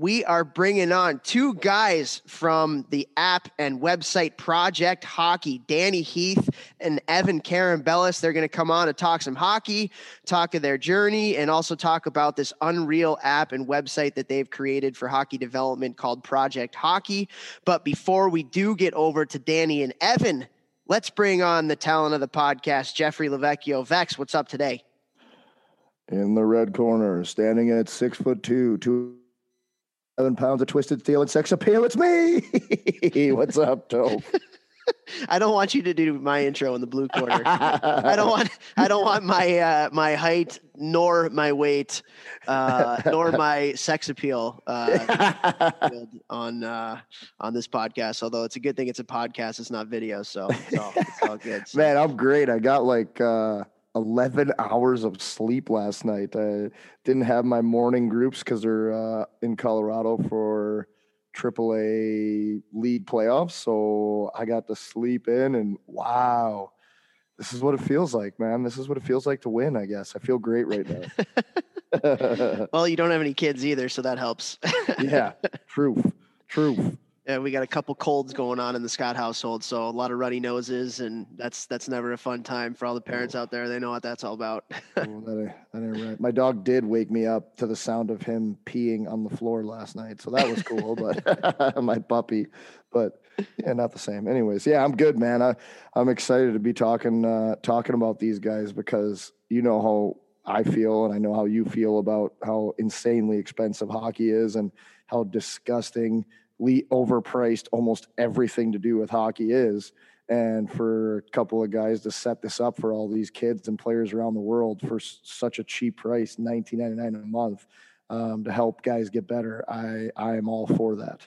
We are bringing on two guys from the app and website Project Hockey, Danny Heath and Evan Karambelas. They're going to come on to talk some hockey, talk of their journey, and also talk about this unreal app and website that they've created for hockey development called Project Hockey. But before we do get over to Danny and Evan, let's bring on the talent of the podcast, Jeffrey Lavecchio. Vex, what's up today? in the red corner, standing at six foot two, two seven pounds of twisted steel and sex appeal. It's me. What's up, Tope? I don't want you to do my intro in the blue corner. I don't want I don't want my uh, my height nor my weight uh, nor my sex appeal uh, on uh, on this podcast. Although it's a good thing it's a podcast, it's not video, so it's all, it's all good. So. Man, I'm great. I got like uh, 11 hours of sleep last night. I didn't have my morning groups because they're uh, in Colorado for AAA league playoffs. So I got to sleep in, and wow, this is what it feels like, man. This is what it feels like to win, I guess. I feel great right now. well, you don't have any kids either, so that helps. yeah, truth, truth. Yeah, we got a couple colds going on in the Scott household, so a lot of runny noses, and that's that's never a fun time for all the parents out there. They know what that's all about. that ain't, that ain't right. My dog did wake me up to the sound of him peeing on the floor last night, so that was cool. but my puppy, but yeah, not the same. Anyways, yeah, I'm good, man. I I'm excited to be talking uh, talking about these guys because you know how I feel, and I know how you feel about how insanely expensive hockey is, and how disgusting overpriced almost everything to do with hockey is. And for a couple of guys to set this up for all these kids and players around the world for such a cheap price, nineteen ninety nine a month, um, to help guys get better, I I am all for that.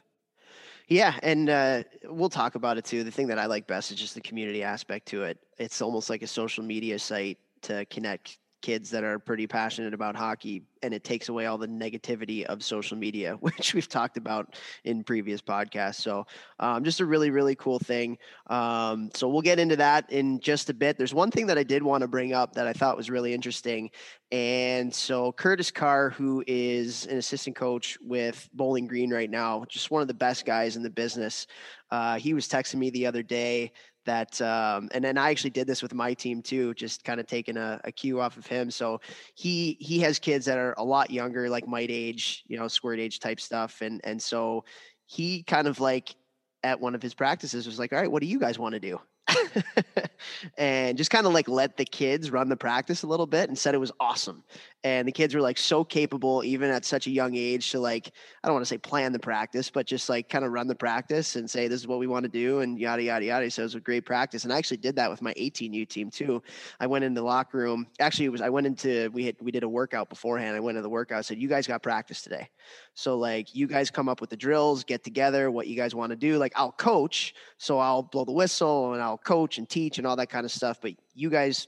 Yeah, and uh, we'll talk about it too. The thing that I like best is just the community aspect to it. It's almost like a social media site to connect kids that are pretty passionate about hockey and it takes away all the negativity of social media which we've talked about in previous podcasts. So um, just a really really cool thing. Um, so we'll get into that in just a bit. There's one thing that i did want to bring up that i thought was really interesting. And so curtis carr who is an assistant coach with bowling green right now just one of the best guys in the business uh, he was texting me the other day that um, and then I actually did this with my team too, just kind of taking a, a cue off of him. So he he has kids that are a lot younger, like might age, you know, squirt age type stuff, and and so he kind of like at one of his practices was like, all right, what do you guys want to do? and just kind of like let the kids run the practice a little bit and said it was awesome. And the kids were like so capable, even at such a young age, to like, I don't want to say plan the practice, but just like kind of run the practice and say, this is what we want to do and yada, yada, yada. So it was a great practice. And I actually did that with my 18U team too. I went in the locker room. Actually, it was, I went into, we had, we did a workout beforehand. I went to the workout, I said, you guys got practice today. So like you guys come up with the drills, get together, what you guys want to do. Like I'll coach. So I'll blow the whistle and I'll coach and teach and all that kind of stuff. But you guys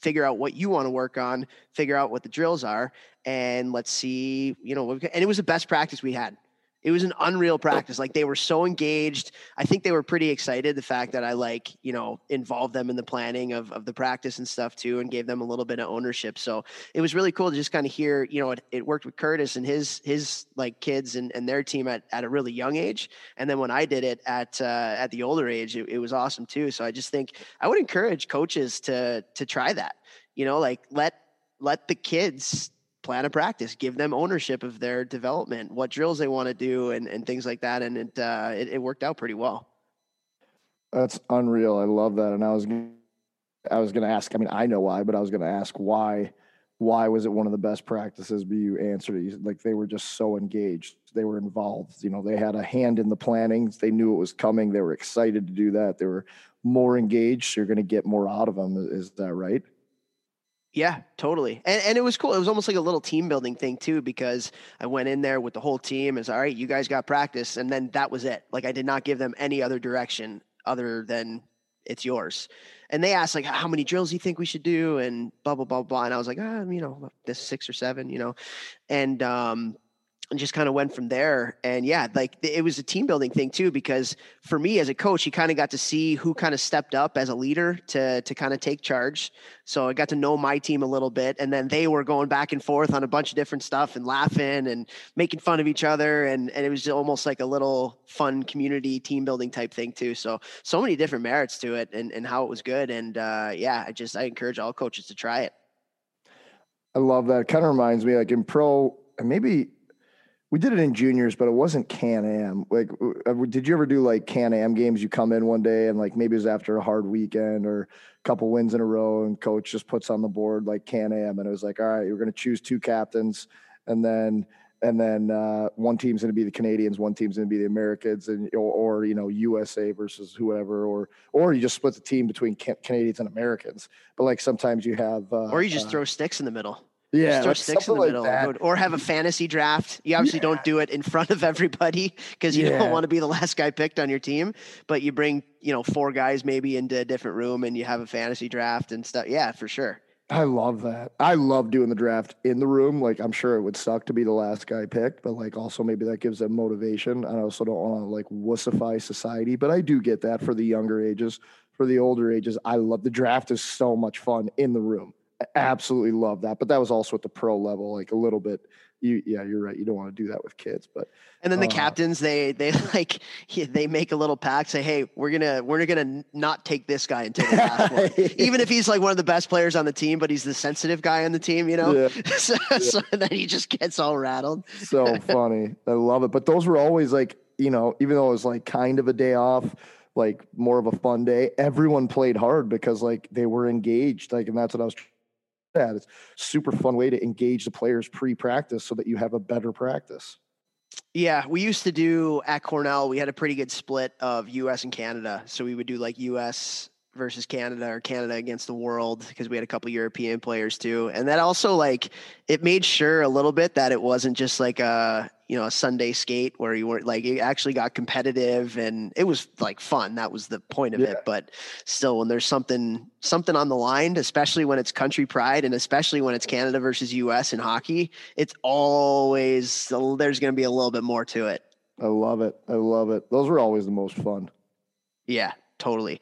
figure out what you want to work on, figure out what the drills are, and let's see, you know, and it was the best practice we had. It was an unreal practice. Like they were so engaged. I think they were pretty excited. The fact that I like, you know, involved them in the planning of, of the practice and stuff too, and gave them a little bit of ownership. So it was really cool to just kind of hear, you know, it, it worked with Curtis and his, his like kids and, and their team at, at a really young age. And then when I did it at, uh, at the older age, it, it was awesome too. So I just think I would encourage coaches to, to try that, you know, like let, let the kids plan a practice, give them ownership of their development, what drills they want to do, and, and things like that. And it, uh, it, it worked out pretty well. That's unreal. I love that. And I was I was going to ask. I mean, I know why, but I was going to ask why. Why was it one of the best practices? But you answered it. Like they were just so engaged. They were involved. You know, they had a hand in the planning. They knew it was coming. They were excited to do that. They were more engaged. So you're going to get more out of them. Is that right? Yeah, totally. And and it was cool. It was almost like a little team building thing too, because I went in there with the whole team said, all right, you guys got practice. And then that was it. Like I did not give them any other direction other than it's yours. And they asked like, how many drills do you think we should do? And blah, blah, blah, blah. And I was like, ah, you know, this six or seven, you know, and, um, and just kind of went from there. And yeah, like it was a team building thing too, because for me as a coach, you kind of got to see who kind of stepped up as a leader to to kind of take charge. So I got to know my team a little bit, and then they were going back and forth on a bunch of different stuff and laughing and making fun of each other, and and it was almost like a little fun community team building type thing too. So so many different merits to it, and and how it was good. And uh, yeah, I just I encourage all coaches to try it. I love that. Kind of reminds me like in pro, and maybe we did it in juniors, but it wasn't Can Am. Like, uh, did you ever do like Can Am games? You come in one day and like maybe it was after a hard weekend or a couple wins in a row, and coach just puts on the board like Can Am, and it was like, all right, you're going to choose two captains, and then and then uh, one team's going to be the Canadians, one team's going to be the Americans, and or, or, you know USA versus whoever, or or you just split the team between Canadians and Americans. But like sometimes you have, uh, or you just uh, throw sticks in the middle. Yeah, throw sticks in the middle, like or have a fantasy draft. You obviously yeah. don't do it in front of everybody because you yeah. don't want to be the last guy picked on your team. But you bring you know four guys maybe into a different room and you have a fantasy draft and stuff. Yeah, for sure. I love that. I love doing the draft in the room. Like I'm sure it would suck to be the last guy picked, but like also maybe that gives them motivation. I also don't want to like wussify society, but I do get that for the younger ages. For the older ages, I love the draft is so much fun in the room absolutely love that. But that was also at the pro level, like a little bit. You, yeah, you're right. You don't want to do that with kids, but and then the uh, captains, they they like they make a little pact, say, hey, we're gonna we're gonna not take this guy until the last one, even if he's like one of the best players on the team, but he's the sensitive guy on the team, you know. Yeah. so, yeah. so then he just gets all rattled. so funny, I love it. But those were always like, you know, even though it was like kind of a day off like more of a fun day. Everyone played hard because like they were engaged. Like, and that's what I was that. It's super fun way to engage the players pre-practice so that you have a better practice. Yeah, we used to do at Cornell. We had a pretty good split of U.S. and Canada. So we would do like U.S. versus Canada or Canada against the world because we had a couple European players too. And that also like it made sure a little bit that it wasn't just like a you know a Sunday skate where you weren't like it actually got competitive and it was like fun. That was the point of yeah. it. But still, when there's something something on the line, especially when it's country pride and especially when it's Canada versus U.S. in hockey, it's always there's going to be a little bit more to it. I love it. I love it. Those were always the most fun. Yeah, totally.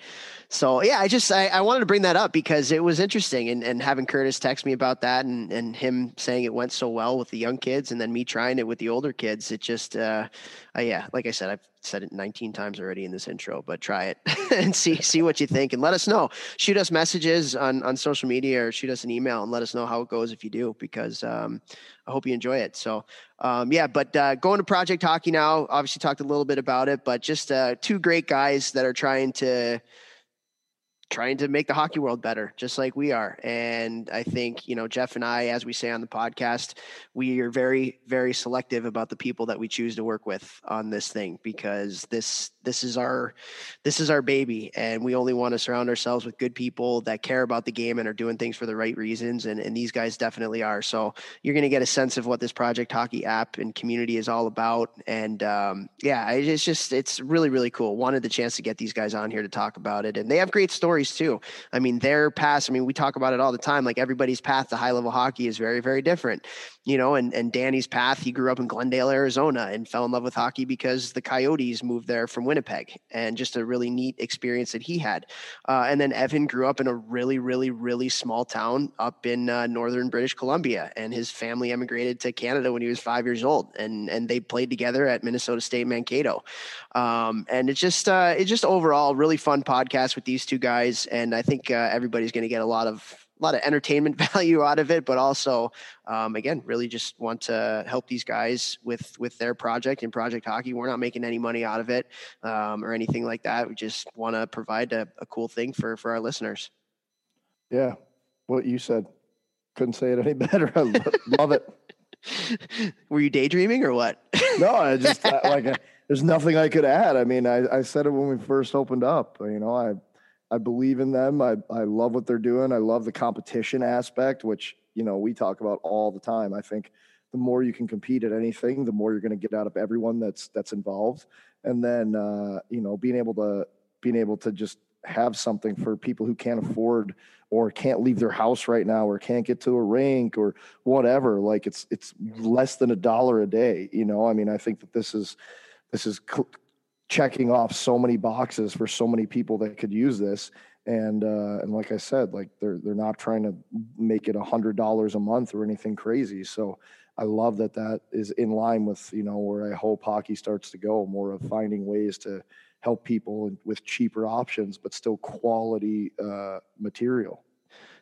So yeah, I just I, I wanted to bring that up because it was interesting and, and having Curtis text me about that and, and him saying it went so well with the young kids and then me trying it with the older kids. It just uh, uh yeah, like I said, I've said it 19 times already in this intro, but try it and see see what you think and let us know. Shoot us messages on on social media or shoot us an email and let us know how it goes if you do because um, I hope you enjoy it. So um, yeah, but uh, going to Project Hockey now. Obviously, talked a little bit about it, but just uh, two great guys that are trying to trying to make the hockey world better, just like we are. And I think, you know, Jeff and I, as we say on the podcast, we are very, very selective about the people that we choose to work with on this thing because this this is our this is our baby and we only want to surround ourselves with good people that care about the game and are doing things for the right reasons and, and these guys definitely are. So you're going to get a sense of what this project hockey app and community is all about and um, yeah it's just it's really really cool. Wanted the chance to get these guys on here to talk about it and they have great stories too. I mean their path i mean we talk about it all the time like everybody's path to high level hockey is very very different you know, and, and Danny's path, he grew up in Glendale, Arizona and fell in love with hockey because the Coyotes moved there from Winnipeg and just a really neat experience that he had. Uh, and then Evan grew up in a really, really, really small town up in uh, northern British Columbia. And his family emigrated to Canada when he was five years old. And, and they played together at Minnesota State Mankato. Um, and it's just, uh, it's just overall really fun podcast with these two guys. And I think uh, everybody's going to get a lot of a lot of entertainment value out of it, but also, um, again, really just want to help these guys with with their project and Project Hockey. We're not making any money out of it um, or anything like that. We just want to provide a, a, cool thing for for our listeners. Yeah, what you said. Couldn't say it any better. I love it. Were you daydreaming or what? no, I just like I, there's nothing I could add. I mean, I, I said it when we first opened up. You know, I I believe in them. I, I love what they're doing. I love the competition aspect, which, you know, we talk about all the time. I think the more you can compete at anything, the more you're going to get out of everyone that's, that's involved. And then, uh, you know, being able to, being able to just have something for people who can't afford or can't leave their house right now or can't get to a rink or whatever like it's it's less than a dollar a day you know i mean i think that this is this is cl- checking off so many boxes for so many people that could use this and uh, and like I said, like they're they're not trying to make it a hundred dollars a month or anything crazy. So I love that that is in line with you know where I hope hockey starts to go more of finding ways to help people with cheaper options but still quality uh, material.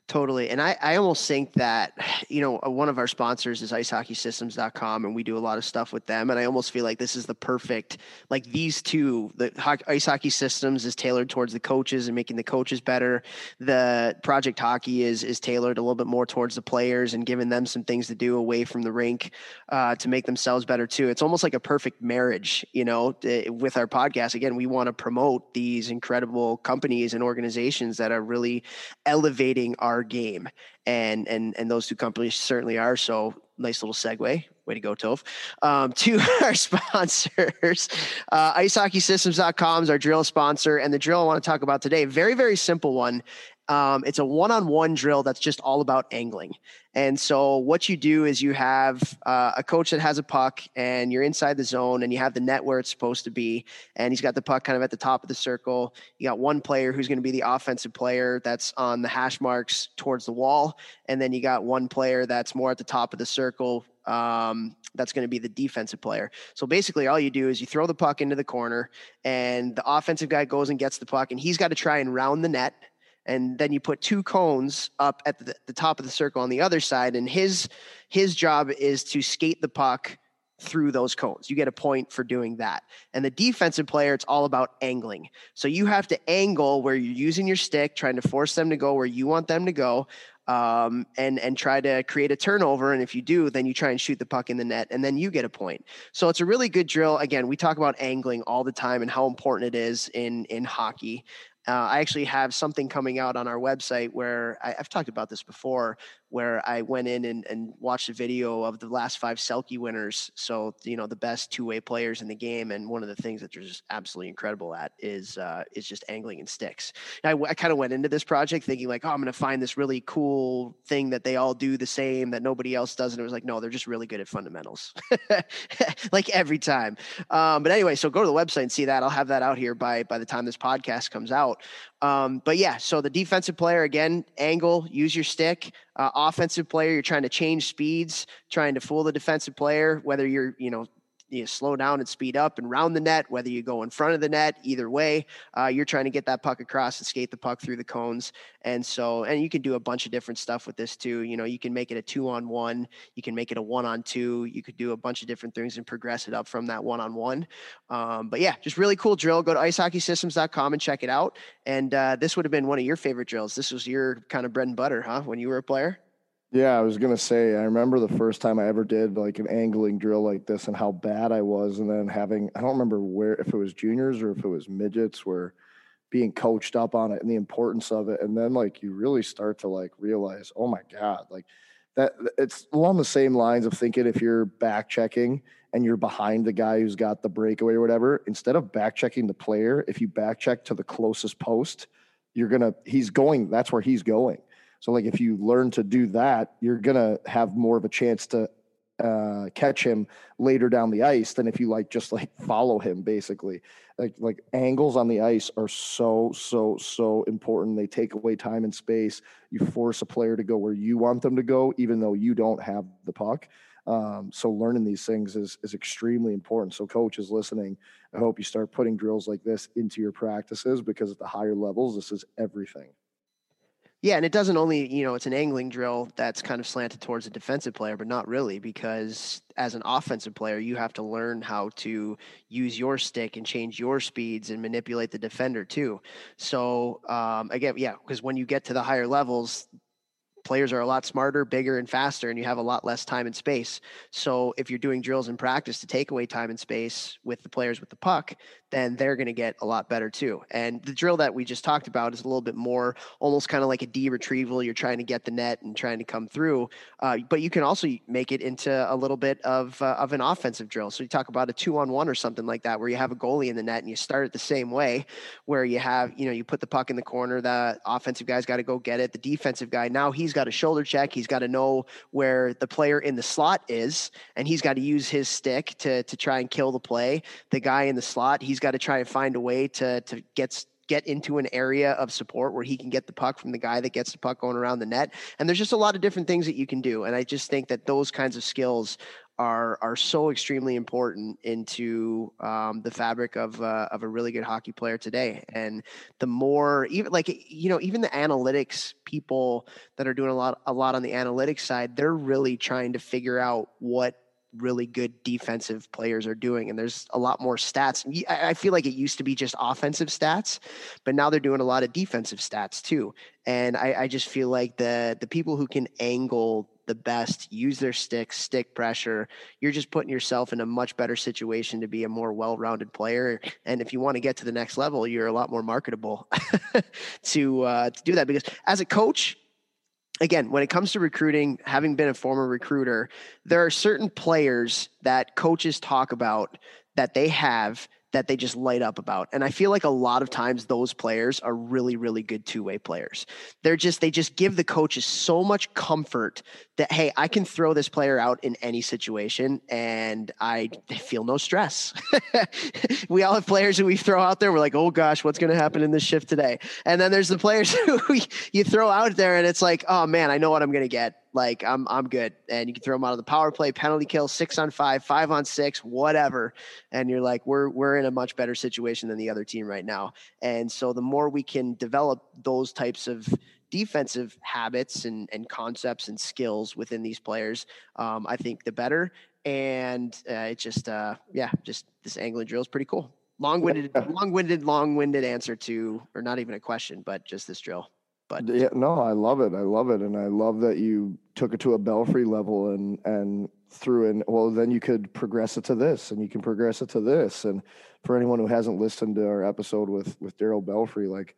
Totally. And I, I almost think that, you know, uh, one of our sponsors is icehockeysystems.com and we do a lot of stuff with them. And I almost feel like this is the perfect, like these two, the ice hockey systems is tailored towards the coaches and making the coaches better. The project hockey is, is tailored a little bit more towards the players and giving them some things to do away from the rink uh, to make themselves better too. It's almost like a perfect marriage, you know, with our podcast. Again, we want to promote these incredible companies and organizations that are really elevating our our game, and and and those two companies certainly are. So nice little segue. Way to go, Toph. Um, to our sponsors, uh, icehockeysystems.com is our drill sponsor. And the drill I want to talk about today, very, very simple one. Um, it's a one-on-one drill that's just all about angling. And so what you do is you have uh, a coach that has a puck and you're inside the zone and you have the net where it's supposed to be. And he's got the puck kind of at the top of the circle. You got one player who's going to be the offensive player that's on the hash marks towards the wall. And then you got one player that's more at the top of the circle um, that's going to be the defensive player. So basically, all you do is you throw the puck into the corner, and the offensive guy goes and gets the puck, and he's got to try and round the net and then you put two cones up at the, the top of the circle on the other side and his his job is to skate the puck through those cones. You get a point for doing that. And the defensive player, it's all about angling. So you have to angle where you're using your stick, trying to force them to go where you want them to go, um, and and try to create a turnover. And if you do, then you try and shoot the puck in the net, and then you get a point. So it's a really good drill. Again, we talk about angling all the time and how important it is in in hockey. Uh, I actually have something coming out on our website where I, have talked about this before, where I went in and, and watched a video of the last five Selke winners. So, you know, the best two way players in the game. And one of the things that they're just absolutely incredible at is, uh, is just angling and sticks. I, I kind of went into this project thinking like, oh, I'm going to find this really cool thing that they all do the same that nobody else does. And it was like, no, they're just really good at fundamentals, like every time. Um, but anyway, so go to the website and see that. I'll have that out here by, by the time this podcast comes out. Um, but yeah, so the defensive player again, angle, use your stick. Uh, offensive player, you're trying to change speeds, trying to fool the defensive player, whether you're you know you know, slow down and speed up and round the net, whether you go in front of the net, either way, uh, you're trying to get that puck across and skate the puck through the cones. And so, and you can do a bunch of different stuff with this too. You know, you can make it a two on one, you can make it a one on two, you could do a bunch of different things and progress it up from that one on one. but yeah, just really cool drill. Go to icehockeysystems.com and check it out. And uh, this would have been one of your favorite drills. This was your kind of bread and butter, huh? When you were a player? Yeah, I was gonna say I remember the first time I ever did like an angling drill like this and how bad I was, and then having I don't remember where if it was juniors or if it was midgets where being coached up on it and the importance of it, and then like you really start to like realize, oh my god, like that it's along the same lines of thinking if you're back checking and you're behind the guy who's got the breakaway or whatever, instead of back checking the player, if you back check to the closest post, you're gonna he's going that's where he's going so like if you learn to do that, you're gonna have more of a chance to uh, catch him later down the ice than if you like just like follow him basically. Like like angles on the ice are so so so important. They take away time and space. You force a player to go where you want them to go, even though you don't have the puck. Um, so learning these things is is extremely important. So coaches listening, I hope you start putting drills like this into your practices because at the higher levels, this is everything. Yeah, and it doesn't only, you know, it's an angling drill that's kind of slanted towards a defensive player, but not really, because as an offensive player, you have to learn how to use your stick and change your speeds and manipulate the defender too. So, um, again, yeah, because when you get to the higher levels, players are a lot smarter, bigger, and faster, and you have a lot less time and space. So if you're doing drills in practice to take away time and space with the players with the puck, then they're going to get a lot better too. And the drill that we just talked about is a little bit more almost kind of like a D retrieval. You're trying to get the net and trying to come through, uh, but you can also make it into a little bit of uh, of an offensive drill. So you talk about a two on one or something like that, where you have a goalie in the net and you start it the same way, where you have you know you put the puck in the corner, the offensive guy's got to go get it, the defensive guy now he's got a shoulder check, he's got to know where the player in the slot is, and he's got to use his stick to to try and kill the play. The guy in the slot, he's got to try and find a way to to get get into an area of support where he can get the puck from the guy that gets the puck going around the net. And there's just a lot of different things that you can do. And I just think that those kinds of skills are are so extremely important into um, the fabric of uh, of a really good hockey player today. And the more even like you know even the analytics people that are doing a lot a lot on the analytics side, they're really trying to figure out what really good defensive players are doing. And there's a lot more stats. I feel like it used to be just offensive stats, but now they're doing a lot of defensive stats too. And I, I just feel like the the people who can angle the best, use their sticks, stick pressure, you're just putting yourself in a much better situation to be a more well-rounded player. And if you want to get to the next level, you're a lot more marketable to uh, to do that. Because as a coach, again, when it comes to recruiting, having been a former recruiter, there are certain players that coaches talk about that they have that they just light up about. And I feel like a lot of times those players are really, really good two way players. They're just, they just give the coaches so much comfort that, hey, I can throw this player out in any situation and I feel no stress. we all have players who we throw out there. We're like, oh gosh, what's going to happen in this shift today? And then there's the players who you throw out there and it's like, oh man, I know what I'm going to get like I'm I'm good. And you can throw them out of the power play, penalty kill, six on five, five on six, whatever. And you're like, we're we're in a much better situation than the other team right now. And so the more we can develop those types of defensive habits and, and concepts and skills within these players, um, I think the better. And uh, it just, uh, yeah, just this angling drill is pretty cool. Long-winded, long-winded, long-winded answer to, or not even a question, but just this drill. But yeah, no, I love it. I love it, and I love that you took it to a belfry level and and threw in. Well, then you could progress it to this, and you can progress it to this. And for anyone who hasn't listened to our episode with with Darryl Belfry, like,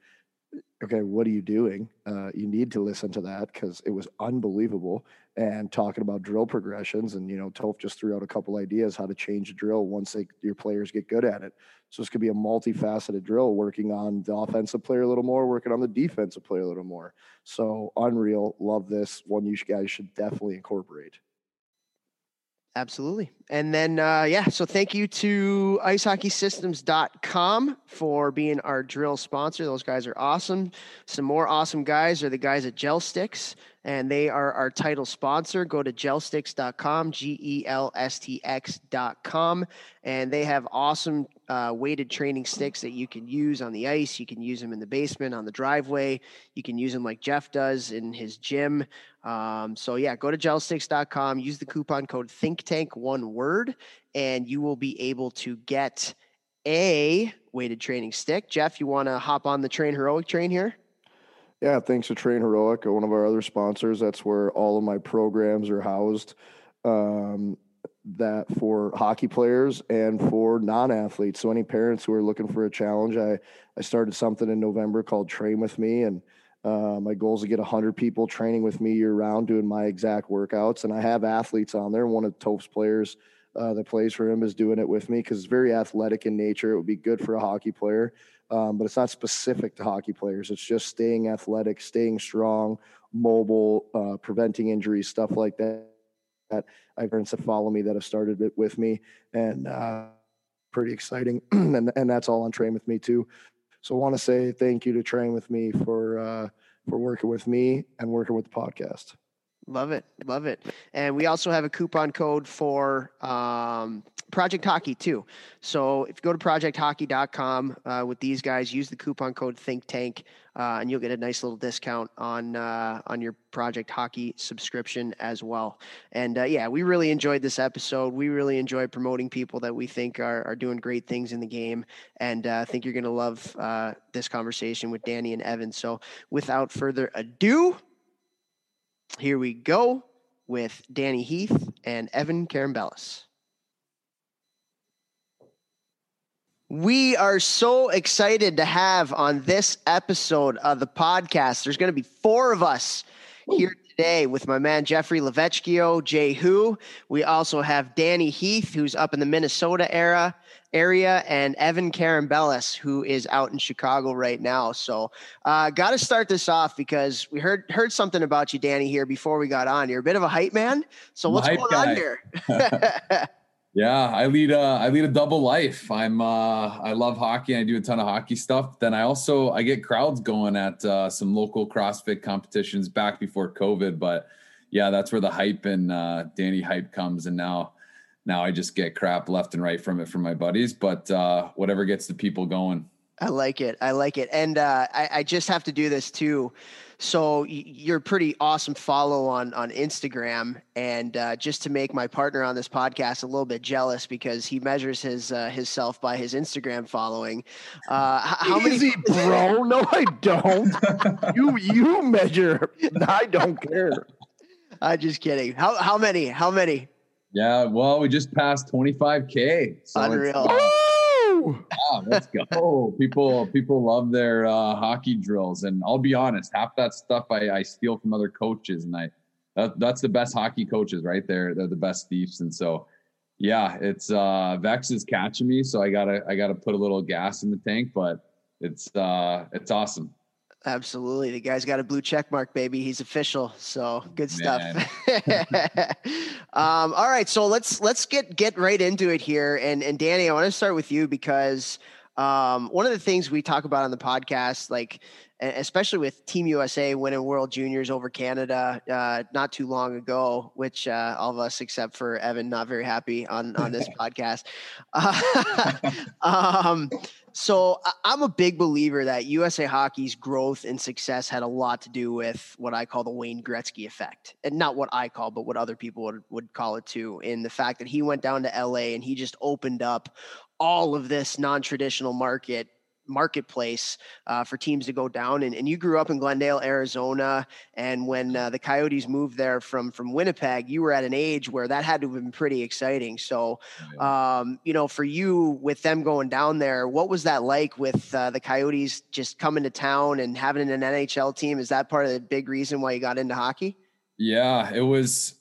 okay, what are you doing? Uh, you need to listen to that because it was unbelievable. And talking about drill progressions, and you know, Toph just threw out a couple ideas how to change a drill once they, your players get good at it. So this could be a multifaceted drill, working on the offensive player a little more, working on the defensive player a little more. So unreal, love this one. You guys should definitely incorporate. Absolutely. And then, uh, yeah, so thank you to icehockeysystems.com for being our drill sponsor. Those guys are awesome. Some more awesome guys are the guys at GELSTX and they are our title sponsor. Go to gelstx.com, G E L S T X.com, and they have awesome uh, weighted training sticks that you can use on the ice. You can use them in the basement, on the driveway. You can use them like Jeff does in his gym. Um, so, yeah, go to gelstx.com, use the coupon code ThinkTank, one word, and you will be able to get a weighted training stick. Jeff, you want to hop on the TrainHeroic train here? Yeah, thanks to TrainHeroic, one of our other sponsors. That's where all of my programs are housed. Um, that for hockey players and for non-athletes. So any parents who are looking for a challenge, I I started something in November called Train with Me, and uh, my goal is to get hundred people training with me year round, doing my exact workouts. And I have athletes on there. One of Toph's players uh, that plays for him is doing it with me because it's very athletic in nature. It would be good for a hockey player um, but it's not specific to hockey players. It's just staying athletic, staying strong, mobile, uh, preventing injuries, stuff like that. That I have friends that follow me that have started it with me, and uh, pretty exciting. and and that's all on Train with Me too. So I want to say thank you to Train with Me for uh, for working with me and working with the podcast. Love it. Love it. And we also have a coupon code for um, Project Hockey too. So if you go to projecthockey.com uh, with these guys, use the coupon code Think Tank, uh, and you'll get a nice little discount on uh, on your Project Hockey subscription as well. And uh, yeah, we really enjoyed this episode. We really enjoyed promoting people that we think are are doing great things in the game, and uh, I think you're going to love uh, this conversation with Danny and Evan. So without further ado here we go with Danny Heath and Evan Karambelas. We are so excited to have on this episode of the podcast. There's going to be four of us here today with my man Jeffrey Levechkio, Jay Who. We also have Danny Heath, who's up in the Minnesota era area, and Evan Karambelas, who is out in Chicago right now. So, uh, got to start this off because we heard heard something about you, Danny, here before we got on. You're a bit of a hype man. So, what's going guy. on here? Yeah, I lead a I lead a double life. I'm uh I love hockey and I do a ton of hockey stuff. Then I also I get crowds going at uh, some local CrossFit competitions back before COVID, but yeah, that's where the hype and uh, Danny hype comes. And now now I just get crap left and right from it from my buddies, but uh, whatever gets the people going. I like it. I like it. And uh, I, I just have to do this too. So you're a pretty awesome follow on on Instagram, and uh, just to make my partner on this podcast a little bit jealous because he measures his uh, his self by his Instagram following. Uh, how Easy, many? bro? No, I don't. you you measure. I don't care. I'm just kidding. How how many? How many? Yeah, well, we just passed 25k. So Unreal. Yeah, let's go. people people love their uh, hockey drills, and I'll be honest, half that stuff I, I steal from other coaches, and I that, that's the best hockey coaches right there. They're the best thieves, and so yeah, it's uh, Vex is catching me, so I gotta I gotta put a little gas in the tank, but it's uh, it's awesome. Absolutely. The guy's got a blue check mark, baby. He's official. So good stuff. um, all right. So let's let's get get right into it here. And and Danny, I want to start with you because um, one of the things we talk about on the podcast, like especially with Team USA winning World Juniors over Canada uh, not too long ago, which uh, all of us except for Evan not very happy on on this podcast. Uh, um, so I'm a big believer that USA Hockey's growth and success had a lot to do with what I call the Wayne Gretzky effect, and not what I call, but what other people would, would call it too. In the fact that he went down to LA and he just opened up all of this non-traditional market marketplace uh, for teams to go down. And, and you grew up in Glendale, Arizona, and when uh, the Coyotes moved there from from Winnipeg, you were at an age where that had to have been pretty exciting. So, um, you know, for you with them going down there, what was that like with uh, the Coyotes just coming to town and having an NHL team? Is that part of the big reason why you got into hockey? Yeah, it was.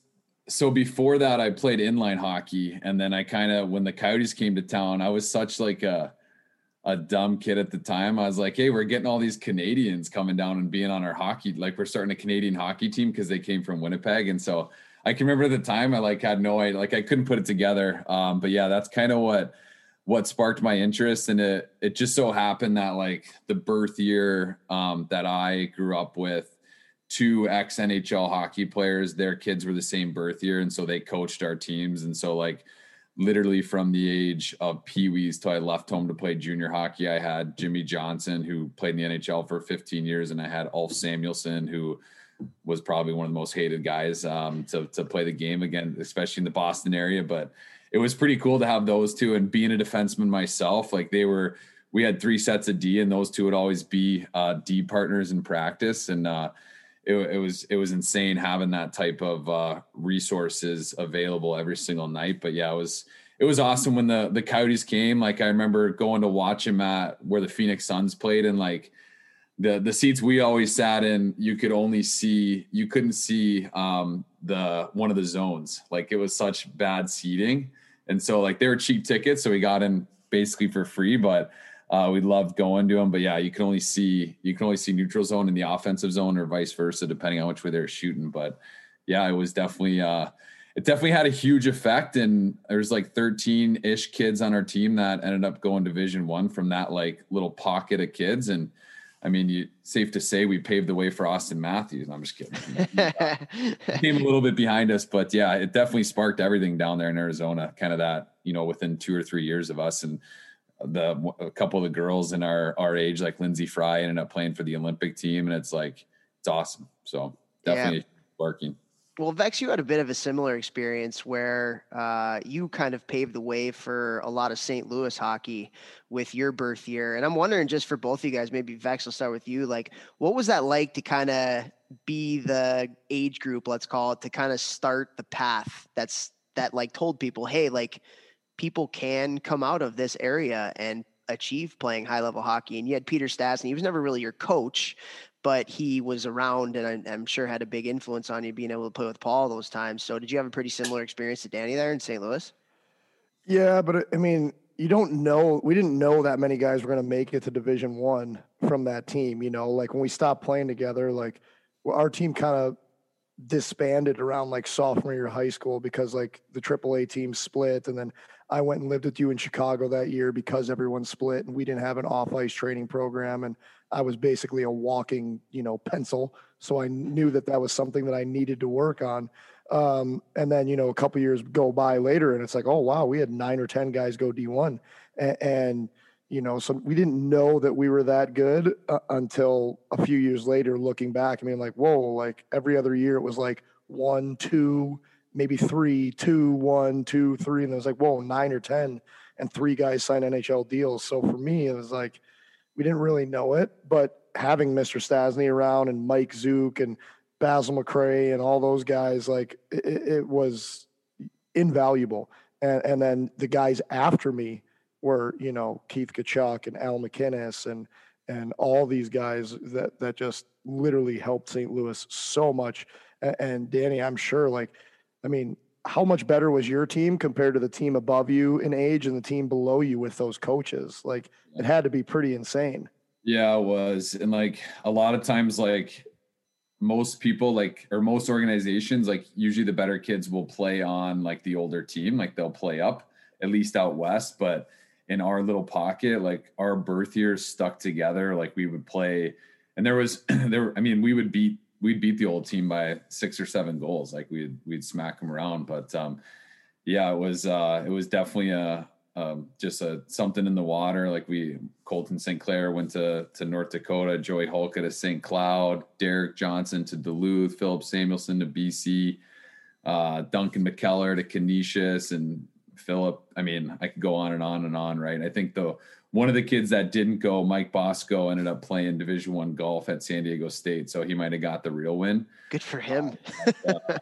So before that, I played inline hockey, and then I kind of when the Coyotes came to town, I was such like a a dumb kid at the time. I was like, hey, we're getting all these Canadians coming down and being on our hockey. Like we're starting a Canadian hockey team because they came from Winnipeg. And so I can remember the time I like had no idea, like I couldn't put it together. Um, but yeah, that's kind of what what sparked my interest. And it it just so happened that like the birth year um, that I grew up with two ex NHL hockey players, their kids were the same birth year. And so they coached our teams. And so like literally from the age of pee-wees till I left home to play junior hockey. I had Jimmy Johnson, who played in the NHL for 15 years, and I had Ulf Samuelsson, who was probably one of the most hated guys um, to, to play the game again, especially in the Boston area. But it was pretty cool to have those two and being a defenseman myself, like they were, we had three sets of D and those two would always be uh, D partners in practice. And, uh, it, it, was it was insane having that type of uh, resources available every single night. But yeah, it was it was awesome when the the Coyotes came. Like I remember going to watch him at where the Phoenix Suns played, and like the the seats we always sat in, you could only see you couldn't see um, the one of the zones. Like it was such bad seating, and so like they were cheap tickets, so we got in basically for free, but uh, we loved going to them, but yeah, you can only see you can only see neutral zone in the offensive zone or vice versa, depending on which way they're shooting. But yeah, it was definitely uh, it definitely had a huge effect. And there's like 13 ish kids on our team that ended up going Division One from that like little pocket of kids. And I mean, you safe to say we paved the way for Auston Matthews. I'm just kidding. Came a little bit behind us, but yeah, it definitely sparked everything down there in Arizona. Kind of that, you know, within two or three years of us and the a couple of the girls in our our age, like Lyndsey Fry, ended up playing for the Olympic team, and it's like it's awesome. So definitely yeah. working. well, Vex, you had a bit of a similar experience where uh, you kind of paved the way for a lot of St. Louis hockey with your birth year. And I'm wondering, just for both of you guys, maybe Vex, will start with you. Like, what was that like to kind of be the age group, let's call it, to kind of start the path that's that like told people, hey, like people can come out of this area and achieve playing high level hockey. And you had Peter Stastny, he was never really your coach, but he was around and I, am sure had a big influence on you being able to play with Paul those times. So did you have a pretty similar experience to Danny there in St. Louis? Yeah, but uh, I mean, you don't know. We didn't know that many guys were going to make it to Division One from that team. You know, like when we stopped playing together, like our team kind of disbanded around like sophomore year high school because like the AAA team split, and then I went and lived with you in Chicago that year because everyone split and we didn't have an off ice training program. And I was basically a walking, you know, pencil. So I knew that that was something that I needed to work on. Um, and then, you know, a couple years go by later and it's like, oh, wow, we had nine or 10 guys go D1. And, and you know, so we didn't know that we were that good uh, until a few years later, looking back. I mean, like, whoa, like every other year it was like one, two, maybe three, two, one, two, three, and it was like, whoa, nine or ten, and three guys signed NHL deals. So for me, it was like we didn't really know it, but having Mr. Stastny around and Mike Zuke and Basil McRae and all those guys, like it, it was invaluable. And and then the guys after me were, you know, Keith Tkachuk and Al MacInnis and and all these guys that that just literally helped St. Louis so much. And, and Danny, I'm sure like I mean, how much better was your team compared to the team above you in age and the team below you with those coaches? Like it had to be pretty insane. Yeah, it was. And like a lot of times, like most people, like, or most organizations, like usually the better kids will play on like the older team, like they'll play up at least out west. But in our little pocket, like our birth years stuck together, like we would play. And there was, there, I mean, we would beat we'd beat the old team by six or seven goals. Like we'd we'd smack them around. But um, yeah, it was uh, it was definitely a um, just a something in the water. Like we Colten St. Clair went to to North Dakota, Joey Hulka to St. Cloud, Derek Johnson to Duluth, Philip Samuelsson to BC, uh, Duncan McKellar to Canisius, and Philip. I mean, I could go on and on and on. Right. I think the one of the kids that didn't go, Mike Bosco, ended up playing Division One golf at San Diego State, so he might have got the real win. Good for him. Uh, uh,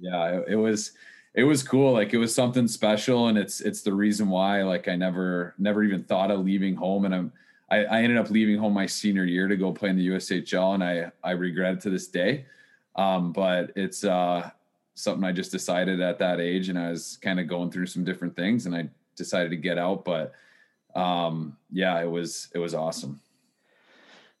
yeah, it, it, was it was cool. Like it was something special, and it's it's the reason why like I never never even thought of leaving home, and I'm I, I ended up leaving home my senior year to go play in the USHL, and I I regret it to this day. Um, but it's uh, something I just decided at that age, and I was kind of going through some different things, and I decided to get out, but um, yeah, it was it was awesome.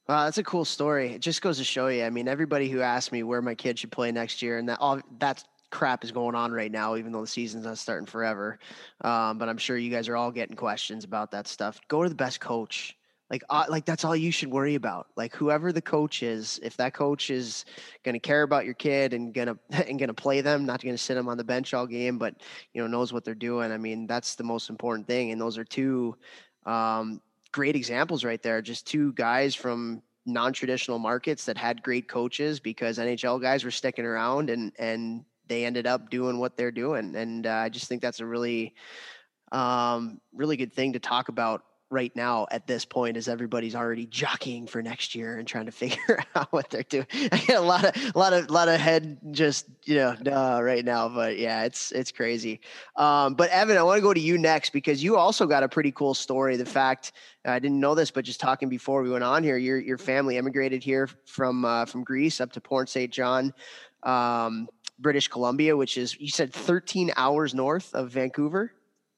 Wow, that's a cool story. It just goes to show you. I mean, everybody who asked me where my kid should play next year, and that all that crap is going on right now, even though the season's not starting forever. Um, but I'm sure you guys are all getting questions about that stuff. Go to the best coach. Like, uh, like that's all you should worry about. Like, whoever the coach is, if that coach is going to care about your kid and gonna and gonna play them, not going to sit them on the bench all game, but you know knows what they're doing. I mean, that's the most important thing. And those are two um, great examples right there. Just two guys from non-traditional markets that had great coaches because NHL guys were sticking around and and they ended up doing what they're doing. And uh, I just think that's a really um, really good thing to talk about right now at this point is everybody's already jockeying for next year and trying to figure out what they're doing. I get a lot of a lot of a lot of head just you know uh, right now, but yeah, it's it's crazy. Um, but Evan, I want to go to you next because you also got a pretty cool story. The fact I didn't know this, but just talking before we went on here, your your family emigrated here from uh, from Greece up to Fort St. John. Um, British Columbia, which is you said 13 hours north of Vancouver.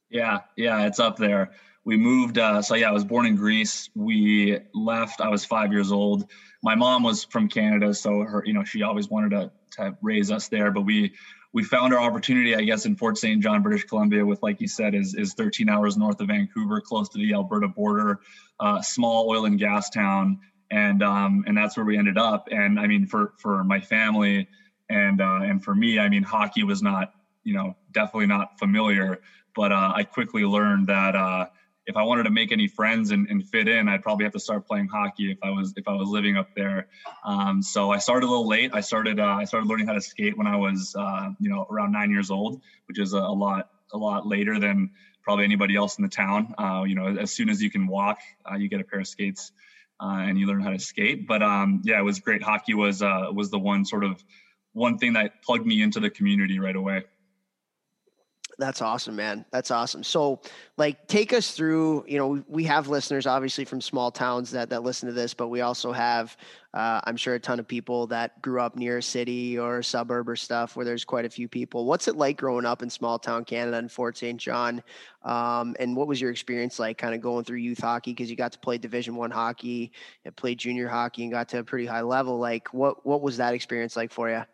Yeah, yeah, it's up there we moved. Uh, so yeah, I was born in Greece. We left. I was five years old. My mom was from Canada, so her, you know, she always wanted to, to raise us there. But we we found our opportunity, I guess, in Fort St. John, British Columbia, with like you said, is is 13 hours north of Vancouver, close to the Alberta border, uh, small oil and gas town, and um, and that's where we ended up. And I mean, for for my family and uh, and for me, I mean, hockey was not, you know, definitely not familiar. But uh, I quickly learned that uh, if I wanted to make any friends and, and, fit in, I'd probably have to start playing hockey if I was if I was living up there. Um, so I started a little late. I started uh, I started learning how to skate when I was uh, you know around nine years old, which is a, a, lot a lot later than probably anybody else in the town. Uh, you know, as soon as you can walk, uh, you get a pair of skates uh, and you learn how to skate. But um, yeah, it was great. Hockey was uh, was the one sort of one thing that plugged me into the community right away. That's awesome, man. That's awesome. So, like, take us through. You know, we have listeners obviously from small towns that that listen to this, but we also have, uh, I'm sure, a ton of people that grew up near a city or a suburb or stuff where there's quite a few people. What's it like growing up in small town Canada in Fort St. John? Um, and what was your experience like, kind of going through youth hockey because you got to play Division One hockey, and played junior hockey, and got to a pretty high level. Like, what what was that experience like for you?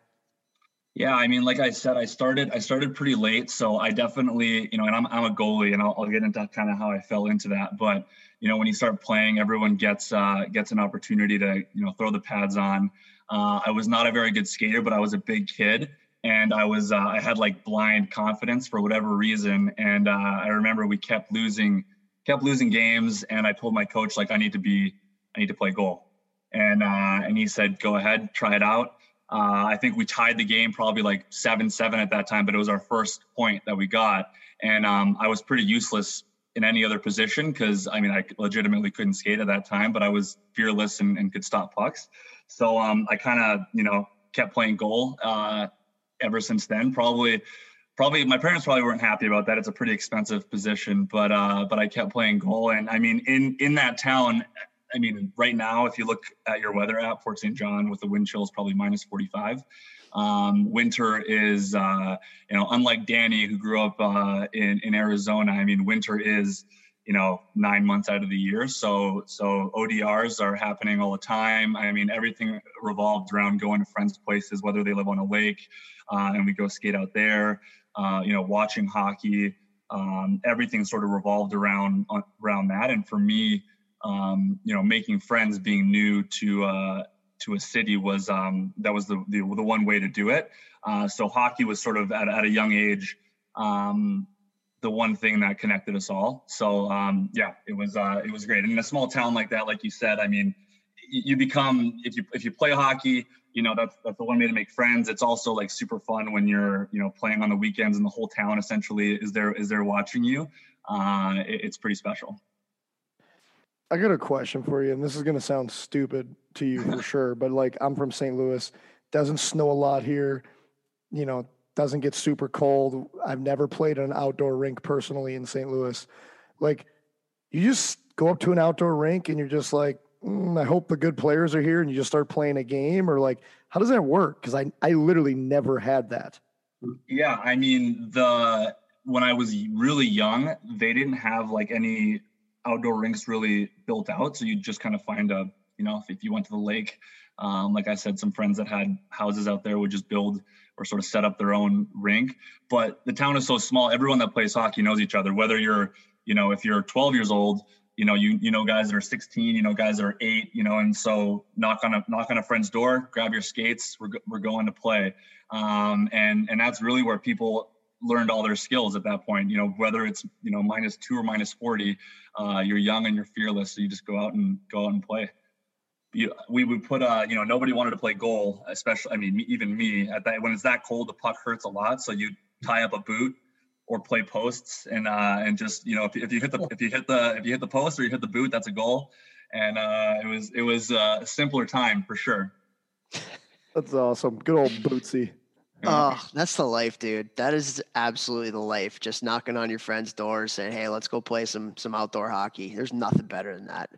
Yeah, I mean, like I said, I started I started pretty late, so I definitely, you know, and I'm I'm a goalie, and I'll, I'll get into kind of how I fell into that. But you know, when you start playing, everyone gets uh, gets an opportunity to you know throw the pads on. Uh, I was not a very good skater, but I was a big kid, and I was uh, I had like blind confidence for whatever reason. And uh, I remember we kept losing kept losing games, and I told my coach like I need to be I need to play goal, and uh, and he said go ahead, try it out uh, I think we tied the game probably like seven seven at that time, but it was our first point that we got, and um, I was pretty useless in any other position because I mean I legitimately couldn't skate at that time, but I was fearless and, and could stop pucks. So um, I kind of you know kept playing goal uh, ever since then. Probably probably my parents probably weren't happy about that. It's a pretty expensive position, but uh, but I kept playing goal, and I mean in in that town I mean, right now, if you look at your weather app, Fort St. John with the wind chill is probably minus 45. Um, winter is, uh, you know, unlike Danny who grew up uh, in in Arizona. I mean, winter is, you know, nine months out of the year. So so ODRs are happening all the time. I mean, everything revolved around going to friends' places, whether they live on a lake, uh, and we go skate out there. Uh, you know, watching hockey. Um, everything sort of revolved around around that. And for me, um, you know, making friends, being new to uh, to a city was um, that was the, the, the one way to do it. Uh, so hockey was sort of at, at a young age um, the one thing that connected us all. So um, yeah, it was uh, it was great. And in a small town like that, like you said, I mean, you become if you if you play hockey, you know that's that's the one way to make friends. It's also like super fun when you're you know playing on the weekends and the whole town essentially is there is there watching you. Uh, it, it's pretty special. I got a question for you, and this is going to sound stupid to you for sure, but like I'm from St. Louis, doesn't snow a lot here, you know, doesn't get super cold. I've never played an outdoor rink personally in St. Louis. Like, you just go up to an outdoor rink and you're just like, mm, I hope the good players are here, and you just start playing a game, or like, how does that work? Because I I literally never had that. Yeah, I mean the when I was really young, they didn't have like any outdoor rinks really built out. So you just kind of find a, you know, if, you went to the lake, um, like I said, some friends that had houses out there would just build or sort of set up their own rink. But the town is so small, everyone that plays hockey knows each other. Whether you're, you know, if you're 12 years old, you know, you you know guys that are 16, you know guys that are eight, you know, and so knock on a knock on a friend's door, grab your skates, we're we're going to play, um, and and that's really where people learned all their skills at that point. You know, whether it's you know minus two or minus forty, uh, you're young and you're fearless, so you just go out and go out and play. You, we would put uh, you know nobody wanted to play goal, especially I mean even me at that when it's that cold the puck hurts a lot, so you tie up a boot or play posts and uh, and just you know if, if you hit the if you hit the if you hit the post or you hit the boot that's a goal, and uh, it was it was uh, a simpler time for sure. That's awesome. Good old Bootsy. Oh, that's the life, dude. That is absolutely the life. Just knocking on your friend's door, saying, "Hey, let's go play some some outdoor hockey." There's nothing better than that.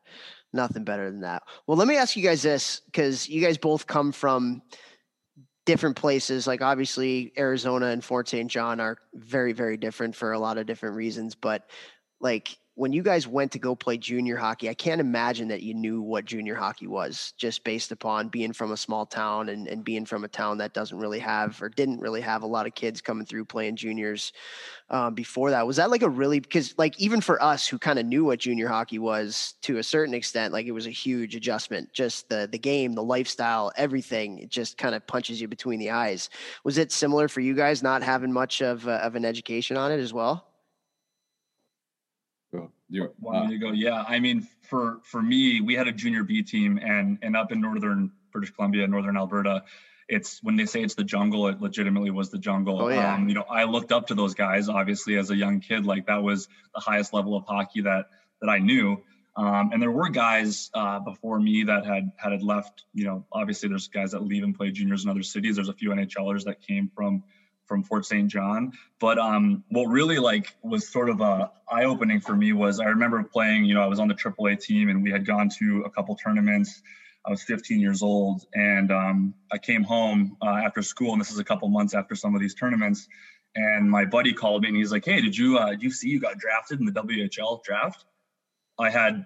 Nothing better than that. Well, let me ask you guys this, because you guys both come from different places. Like obviously, Arizona and Fort St. John are very, very different for a lot of different reasons. But like when you guys went to go play junior hockey, I can't imagine that you knew what junior hockey was just based upon being from a small town and, and being from a town that doesn't really have or didn't really have a lot of kids coming through playing juniors um, before that. Was that like a really, because like even for us who kind of knew what junior hockey was to a certain extent, like it was a huge adjustment, just the, the game, the lifestyle, everything, it just kind of punches you between the eyes. Was it similar for you guys not having much of, uh, of an education on it as well? You, want me to go? Yeah, I mean, for for me, we had a junior B team, and and up in northern British Columbia, northern Alberta, it's when they say it's the jungle, it legitimately was the jungle. Oh, yeah. Um, you know, I looked up to those guys obviously as a young kid. Like that was the highest level of hockey that that I knew. Um, and there were guys uh, before me that had had left. You know, obviously there's guys that leave and play juniors in other cities. There's a few NHLers that came from from Fort St. John. But um, what really like was sort of a eye opening for me was I remember playing. You know, I was on the AAA team and we had gone to a couple tournaments. I was 15 years old, and um, I came home uh, after school, and this is a couple months after some of these tournaments. And my buddy called me, and he's like, "Hey, did you uh, did you see you got drafted in the WHL draft?" I had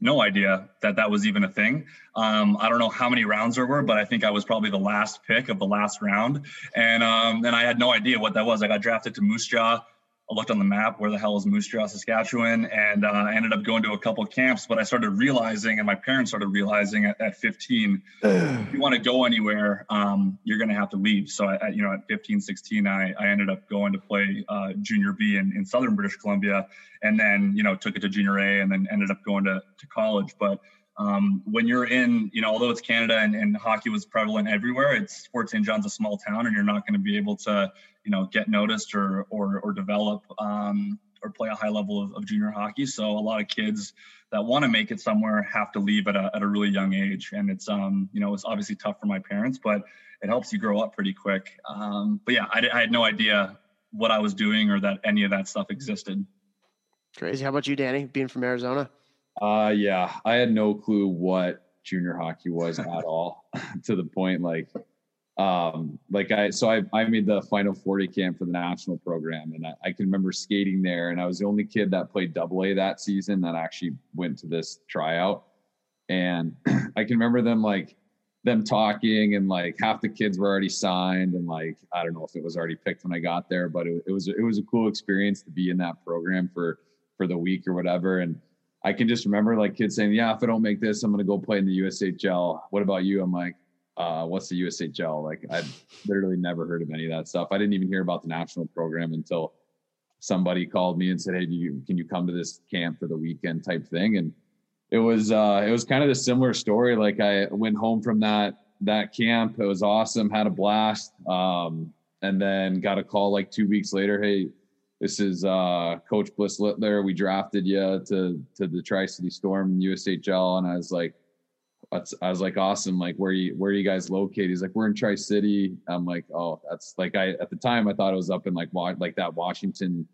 no idea that that was even a thing. Um, I don't know how many rounds there were, but I think I was probably the last pick of the last round, and um, and I had no idea what that was. I got drafted to Moose Jaw I looked on the map where the hell is Moose Jaw, Saskatchewan, and uh, I ended up going to a couple camps. But I started realizing, and my parents started realizing at, at 15, if you want to go anywhere, um, you're going to have to leave. So, I, you know, at 15, 16, I, I ended up going to play uh, junior B in, in southern British Columbia, and then you know took it to junior A, and then ended up going to to college. But um, when you're in, you know, although it's Canada and, and hockey was prevalent everywhere, it's Fort St. John's a small town, and you're not going to be able to, you know, get noticed or or or develop um, or play a high level of, of, junior hockey. So a lot of kids that want to make it somewhere have to leave at a at a really young age, and it's um, you know, it's obviously tough for my parents, but it helps you grow up pretty quick. Um, but yeah, I, I had no idea what I was doing or that any of that stuff existed. Crazy. How about you, Danny? Being from Arizona. Uh, yeah, I had no clue what junior hockey was at all to the point like, um, like I, so I, I made the final 40 camp for the national program and I, I can remember skating there and I was the only kid that played double A that season that actually went to this tryout. And I can remember them like, them talking and like half the kids were already signed and like I don't know if it was already picked when I got there, but it, it was it was a cool experience to be in that program for for the week or whatever. And I can just remember like kids saying, "Yeah, if I don't make this, I'm going to go play in the USHL." What about you? I'm like, uh, "What's the USHL?" Like I've literally never heard of any of that stuff. I didn't even hear about the national program until somebody called me and said, "Hey, you, can you come to this camp for the weekend?" type thing. And it was uh, it was kind of a similar story. Like I went home from that that camp. It was awesome. Had a blast. Um, and then got a call like two weeks later. Hey, this is uh, Coach Bliss Littler. We drafted you to to the Tri City Storm USHL, and I was like, I was like, awesome. Like, where you where are you guys located? He's like, we're in Tri City. I'm like, oh, that's like I at the time I thought it was up in like like that Washington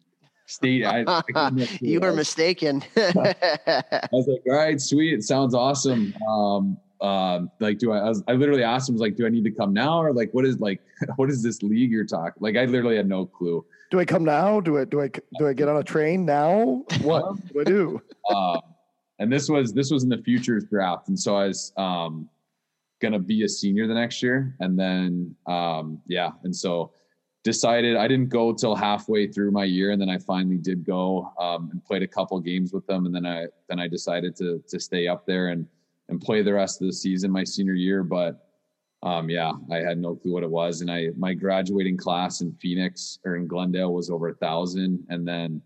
State. I, I you were mistaken. I was like, all right, sweet. It sounds awesome. Um, um, like, do I, I, was, I literally asked him, like, do I need to come now? Or like, what is like, what is this league you're talking? Like, I literally had no clue. Do I come now? Do I, do I, do I get on a train now? What do I do? Um, and this was, this was in the futures draft. And so I was, um, going to be a senior the next year. And then, um, yeah. And so decided I didn't go till halfway through my year. And then I finally did go, um, and played a couple games with them. And then I, then I decided to, to stay up there and, and play the rest of the season my senior year. But um, yeah, I had no clue what it was. And I my graduating class in Phoenix or in Glendale was over a thousand. And then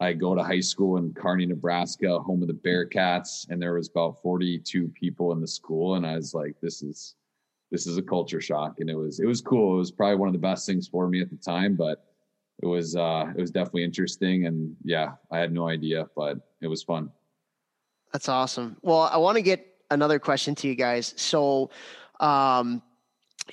I go to high school in Kearney, Nebraska, home of the Bearcats, and there was about 42 people in the school. And I was like, this is this is a culture shock. And it was it was cool. It was probably one of the best things for me at the time, but it was uh it was definitely interesting. And yeah, I had no idea, but it was fun. That's awesome. Well, I want to get another question to you guys. So, um,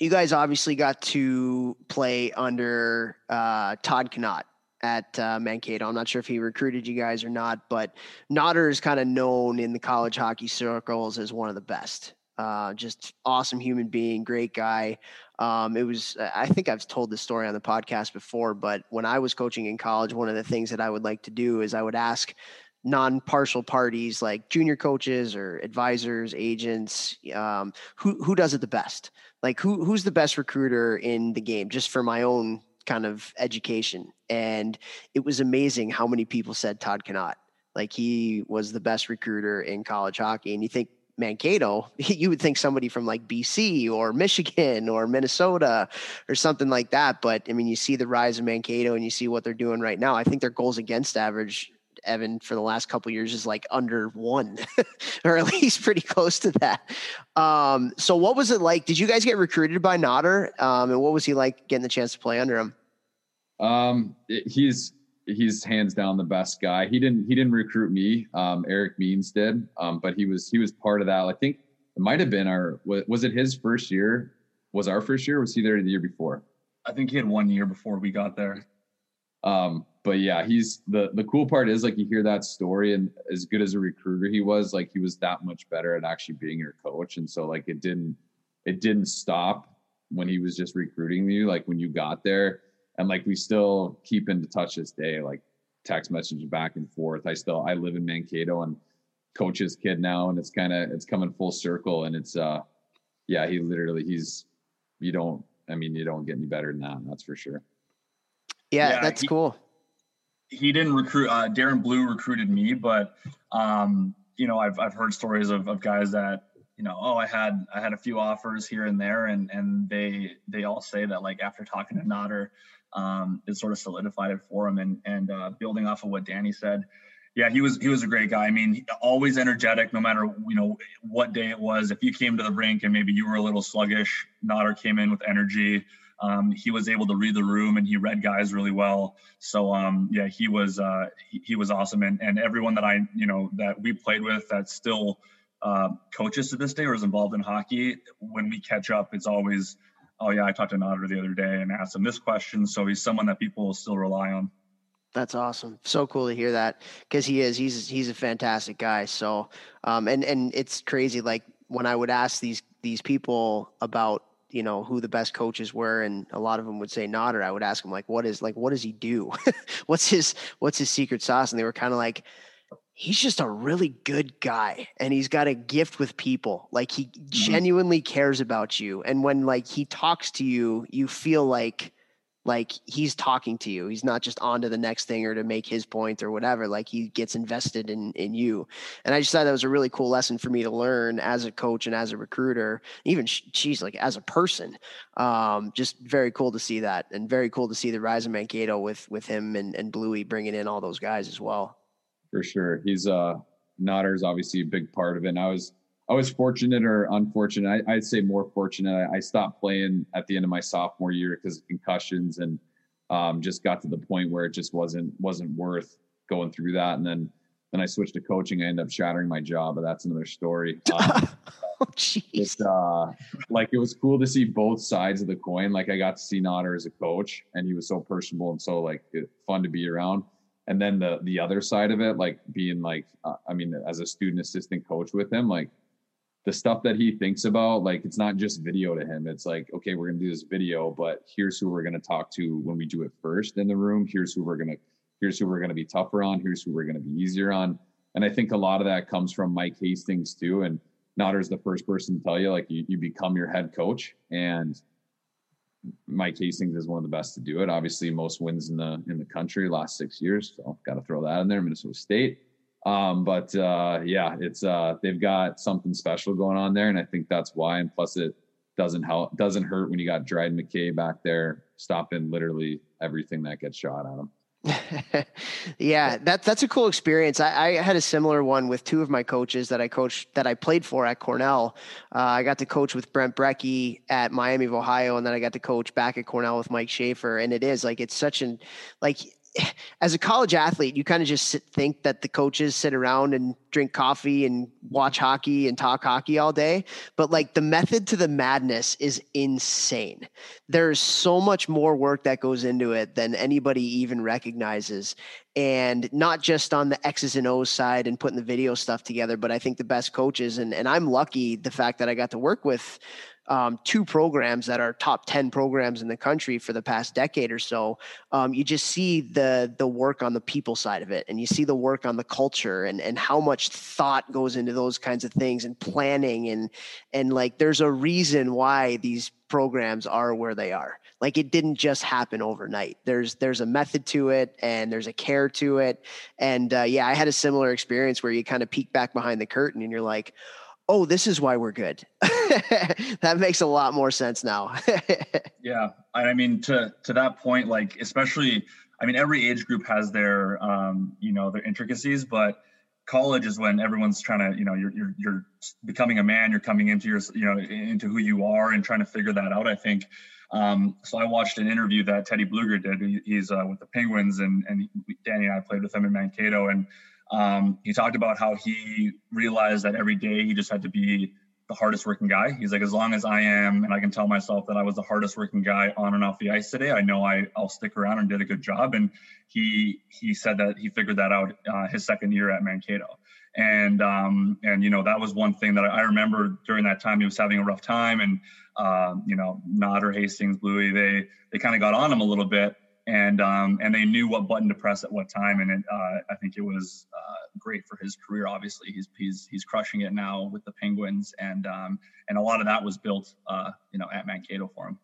you guys obviously got to play under uh, Todd Knott at uh, Mankato. I'm not sure if he recruited you guys or not, but Nodder is kind of known in the college hockey circles as one of the best. Uh, just awesome human being, great guy. Um, it was, I think I've told this story on the podcast before, but when I was coaching in college, one of the things that I would like to do is I would ask non-partial parties like junior coaches or advisors, agents, um, who who does it the best? Like who who's the best recruiter in the game? Just for my own kind of education. And it was amazing how many people said Todd Knott. Like he was the best recruiter in college hockey. And you think Mankato, you would think somebody from like BC or Michigan or Minnesota or something like that. But I mean, you see the rise of Mankato and you see what they're doing right now. I think their goals against average Evan for the last couple years is like under one, or at least pretty close to that. Um, so what was it like? Did you guys get recruited by Nodder? Um, and what was he like getting the chance to play under him? Um, it, he's he's hands down the best guy. He didn't he didn't recruit me. Um, Eric Means did. Um, but he was he was part of that. I think it might have been our was, was it his first year? Was our first year? was he there the year before? I think he had one year before we got there. Um, but yeah, he's the the cool part is like you hear that story, and as good as a recruiter he was, like he was that much better at actually being your coach, and so like it didn't it didn't stop when he was just recruiting you. Like when you got there, and like we still keep in touch this day, like text messages back and forth. I still I live in Mankato and coach his kid now, and it's kind of it's coming full circle, and it's uh yeah, he literally he's you don't I mean you don't get any better than that, that's for sure. Yeah, yeah that's he, cool. He didn't recruit. Uh, Darren Blue recruited me, but um, you know, I've I've heard stories of, of guys that you know, oh, I had I had a few offers here and there, and and they they all say that like after talking to Nodder, um, it sort of solidified it for him. And and uh, building off of what Danny said, yeah, he was he was a great guy. I mean, always energetic, no matter you know what day it was. If you came to the rink and maybe you were a little sluggish, Nodder came in with energy. Um, he was able to read the room and he read guys really well. So um, yeah, he was uh, he, he, was awesome. And and everyone that I you know that we played with that still uh, coaches to this day or is involved in hockey, when we catch up, it's always oh yeah, I talked to Nodder the other day and asked him this question. So he's someone that people still rely on. That's awesome. So cool to hear that because he is. He's he's a fantastic guy. So, um, and and it's crazy. Like when I would ask these these people about you know who the best coaches were and a lot of them would say Nodder i would ask them like what is like what does he do? What's his what's his secret sauce? And they were kind of like he's just a really good guy and he's got a gift with people. Like he mm-hmm. genuinely cares about you and when like he talks to you you feel like like he's talking to you. He's not just on to the next thing or to make his point or whatever. Like he gets invested in in you. And i just thought that was a really cool lesson for me to learn as a coach and as a recruiter even she's like as a person. Um, just very cool to see that and very cool to see the rise of mankato with with him and and bluey bringing in all those guys as well. For sure. He's uh Nodder's obviously a big part of it. And i was I was fortunate or unfortunate. I, would say more fortunate. I, I, stopped playing at the end of my sophomore year because of concussions, and um, just got to the point where it just wasn't wasn't worth going through that. And then then I switched to coaching. I ended up shattering my jaw, but that's another story. Um, oh, jeez. Uh, like it was cool to see both sides of the coin. Like I got to see Nodder as a coach, and he was so personable and so like fun to be around. And then the the other side of it, like being like, uh, I mean, as a student assistant coach with him, like the stuff that he thinks about, like it's not just video to him. It's like, okay, we're gonna do this video, but here's who we're gonna talk to when we do it first in the room. Here's who we're gonna, here's who we're gonna be tougher on. Here's who we're gonna be easier on. And I think a lot of that comes from Mike Hastings too. And Nodder's the first person to tell you, like you, you become your head coach. And Mike Hastings is one of the best to do it. Obviously, most wins in the in the country last six years. So got to throw that in there. Minnesota State. Um, but uh, yeah, it's uh, they've got something special going on there, and I think that's why. And plus, it doesn't help doesn't hurt when you got Dryden McKay back there stopping literally everything that gets shot at him. yeah, that that's a cool experience. I, I, had a similar one with two of my coaches that I coached that I played for at Cornell. Uh, I got to coach with Brent Brekke at Miami of Ohio, and then I got to coach back at Cornell with Mike Schafer. And it is like it's such an like as a college athlete, you kind of just sit, think that the coaches sit around and drink coffee and watch hockey and talk hockey all day. But like the method to the madness is insane. There's so much more work that goes into it than anybody even recognizes. And not just on the X's and O's side and putting the video stuff together, but I think the best coaches, and, and I'm lucky the fact that I got to work with um, two programs that are top 10 programs in the country for the past decade or so um, you just see the the work on the people side of it and you see the work on the culture and and how much thought goes into those kinds of things and planning and and like there's a reason why these programs are where they are. Like it didn't just happen overnight. There's there's a method to it and there's a care to it and uh, yeah i had a similar experience where you kind of peek back behind the curtain and you're like oh, this is why we're good. that makes a lot more sense now. yeah. I mean, to, to that point, like, especially, I mean, every age group has their, um, you know, their intricacies, but college is when everyone's trying to, you know, you're, you're, you're becoming a man, you're coming into your, you know, into who you are and trying to figure that out. I think. Um, so I watched an interview that Teddy Bluger did. He's uh, with the Penguins, and and Danny and I played with him in Mankato, and um, he talked about how he realized that every day he just had to be the hardest working guy. He's like, as long as I am, and I can tell myself that I was the hardest working guy on and off the ice today, I know I, I'll stick around and did a good job. And he he said that he figured that out uh, his second year at Mankato. And um, and you know that was one thing that I remember during that time he was having a rough time, and um, you know Nodder, Hastings, Bluey, they they kind of got on him a little bit, and um, and they knew what button to press at what time, and it, uh, I think it was uh, great for his career. Obviously, he's he's he's crushing it now with the Penguins, and um, and a lot of that was built, uh, you know, at Mankato for him.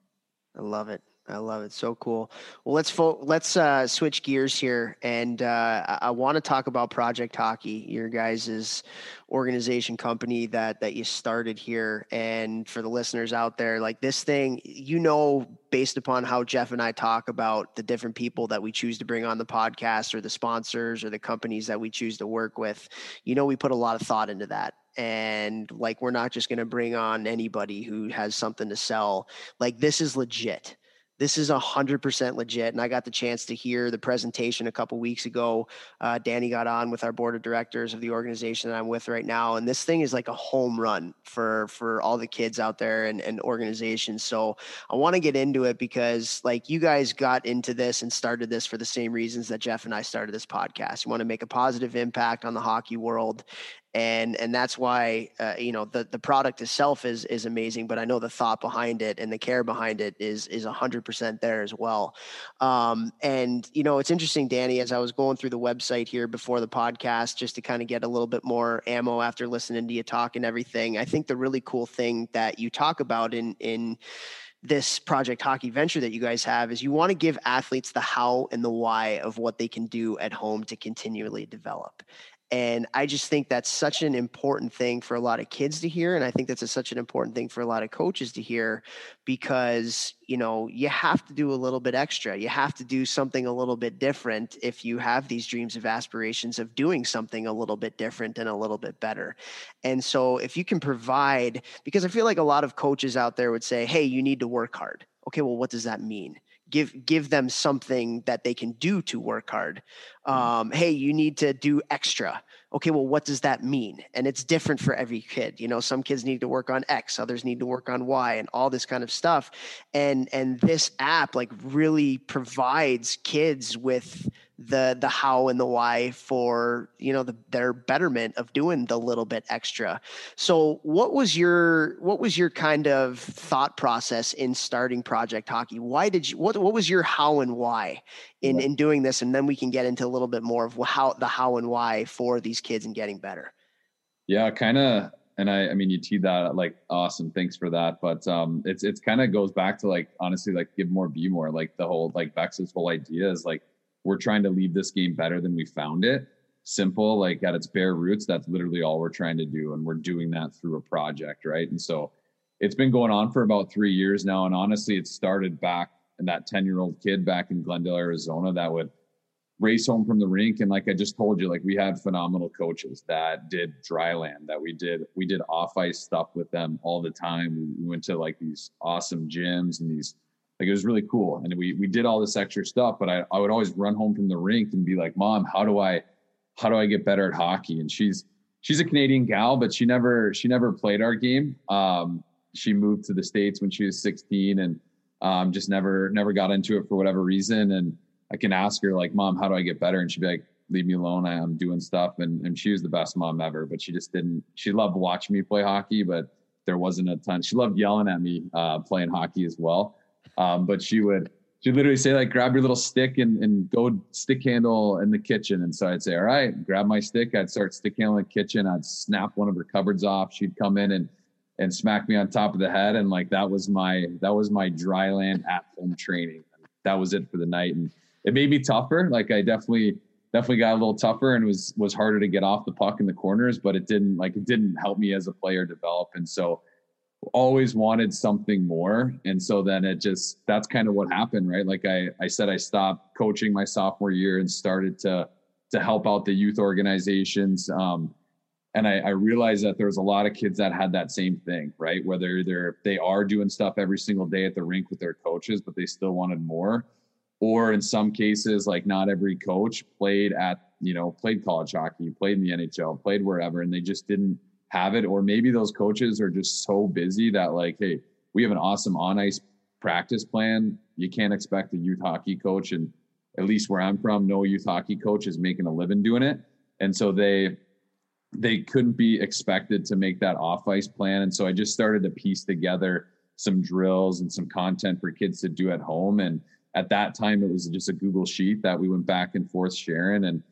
I love it. I love it. So cool. Well, let's fo- let's uh, switch gears here, and uh, I, I want to talk about Project Hockey, your guys' organization company that that you started here. And for the listeners out there, like this thing, you know, based upon how Jeff and I talk about the different people that we choose to bring on the podcast, or the sponsors, or the companies that we choose to work with, you know, we put a lot of thought into that and like we're not just going to bring on anybody who has something to sell like this is legit this is a hundred percent legit. And I got the chance to hear the presentation a couple weeks ago. Uh, Danny got on with our board of directors of the organization that I'm with right now, and this thing is like a home run for for all the kids out there and, and organizations. So I want to get into it because like you guys got into this and started this for the same reasons that Jeff and I started this podcast. You want to make a positive impact on the hockey world and and that's why uh, you know the the product itself is is amazing but i know the thought behind it and the care behind it is is 100% there as well. Um, and you know it's interesting danny as i was going through the website here before the podcast just to kind of get a little bit more ammo after listening to you talk and everything i think the really cool thing that you talk about in in this project hockey venture that you guys have is you want to give athletes the how and the why of what they can do at home to continually develop and I just think that's such an important thing for a lot of kids to hear. And I think that's a, such an important thing for a lot of coaches to hear because, you know, you have to do a little bit extra. You have to do something a little bit different if you have these dreams of aspirations of doing something a little bit different and a little bit better. And so if you can provide, because I feel like a lot of coaches out there would say, hey, you need to work hard. Okay, well, what does that mean? Give give them something that they can do to work hard mm-hmm. um, hey you need to do extra okay well what does that mean? And it's different for every kid you know some kids need to work on x others need to work on y and all this kind of stuff. And and this app like really provides kids with the the how and the why for you know the, their betterment of doing the little bit extra. So what was your what was your kind of thought process in starting project hockey? Why did you what what was your how and why in in doing this and then we can get into a little bit more of how the how and why for these kids and getting better yeah kind of and I, I mean, you teed that like awesome. Thanks for that. But um, it's it's kind of goes back to like honestly, like give more, be more. Like the whole like Bex's whole idea is like we're trying to leave this game better than we found it. Simple, like at its bare roots, that's literally all we're trying to do. And we're doing that through a project, right? And so it's been going on for about three years now. And honestly, it started back in that 10 year old kid back in Glendale, Arizona that would race home from the rink. And like I just told you, like we had phenomenal coaches that did dry land, that we did, we did off ice stuff with them all the time. We went to like these awesome gyms and these like it was really cool. And we we did all this extra stuff, but I, I would always run home from the rink and be like, Mom, how do I how do I get better at hockey? And she's she's a Canadian gal, but she never she never played our game. Um, she moved to the States when she was 16 and um, just never never got into it for whatever reason. And I can ask her like, Mom, how do I get better? And she'd be like, Leave me alone. I, am doing stuff. And and she was the best mom ever, but she just didn't. She loved watching me play hockey, but there wasn't a ton. She loved yelling at me uh, playing hockey as well. Um, but she would she'd literally say like grab your little stick and, and go stick handle in the kitchen and so i'd say all right grab my stick i'd start stick handling the kitchen i'd snap one of her cupboards off she'd come in and and smacked me on top of the head and like that was my that was my dry land at home training that was it for the night and it made me tougher like i definitely definitely got a little tougher and was was harder to get off the puck in the corners but it didn't like it didn't help me as a player develop and so always wanted something more. And so then it just, that's kind of what happened, right? Like I, I said, I stopped coaching my sophomore year and started to, to help out the youth organizations. Um, and I, I realized that there was a lot of kids that had that same thing, right? Whether they're they are doing stuff every single day at the rink with their coaches, but they still wanted more. Or in some cases, like not every coach played at, you know, played college hockey, played in the NHL, played wherever, and they just didn't have it. Or maybe those coaches are just so busy that like, hey, we have an awesome on ice practice plan. You can't expect a youth hockey coach, and at least where I'm from, no youth hockey coach is making a living doing it. And so they they couldn't be expected to make that off ice plan. And so I just started to piece together some drills and some content for kids to do at home. And at that time, it was just a Google sheet that we went back and forth sharing. And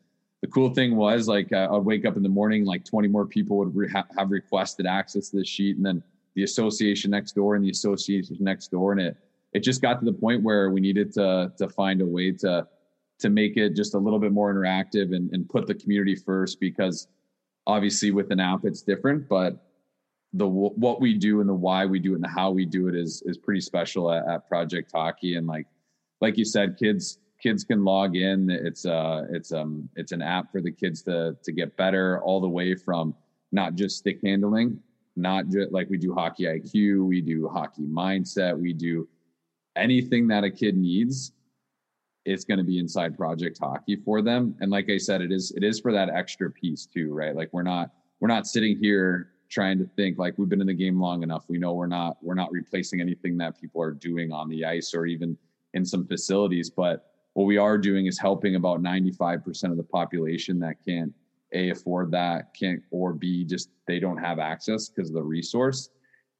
the cool thing was like uh, I'd wake up in the morning, like 20 more people would re- have requested access to the sheet, and then the association next door and the association next door, and it it just got to the point where we needed to to find a way to to make it just a little bit more interactive and, and put the community first because obviously with an app it's different but the what we do and the why we do it and the how we do it is is pretty special at, at project hockey. And like like you said kids kids can log in. It's uh it's um it's an app for the kids to to get better all the way from not just stick handling not just like we do hockey iq we do hockey mindset we do anything that a kid needs it's going to be inside project hockey for them. And like i said it is it is for that extra piece too right? Like we're not we're not sitting here trying to think like we've been in the game long enough. We know we're not we're not replacing anything that people are doing on the ice or even in some facilities. But what we are doing is helping about 95% of the population that can't a afford that can't or b just they don't have access because of the resource.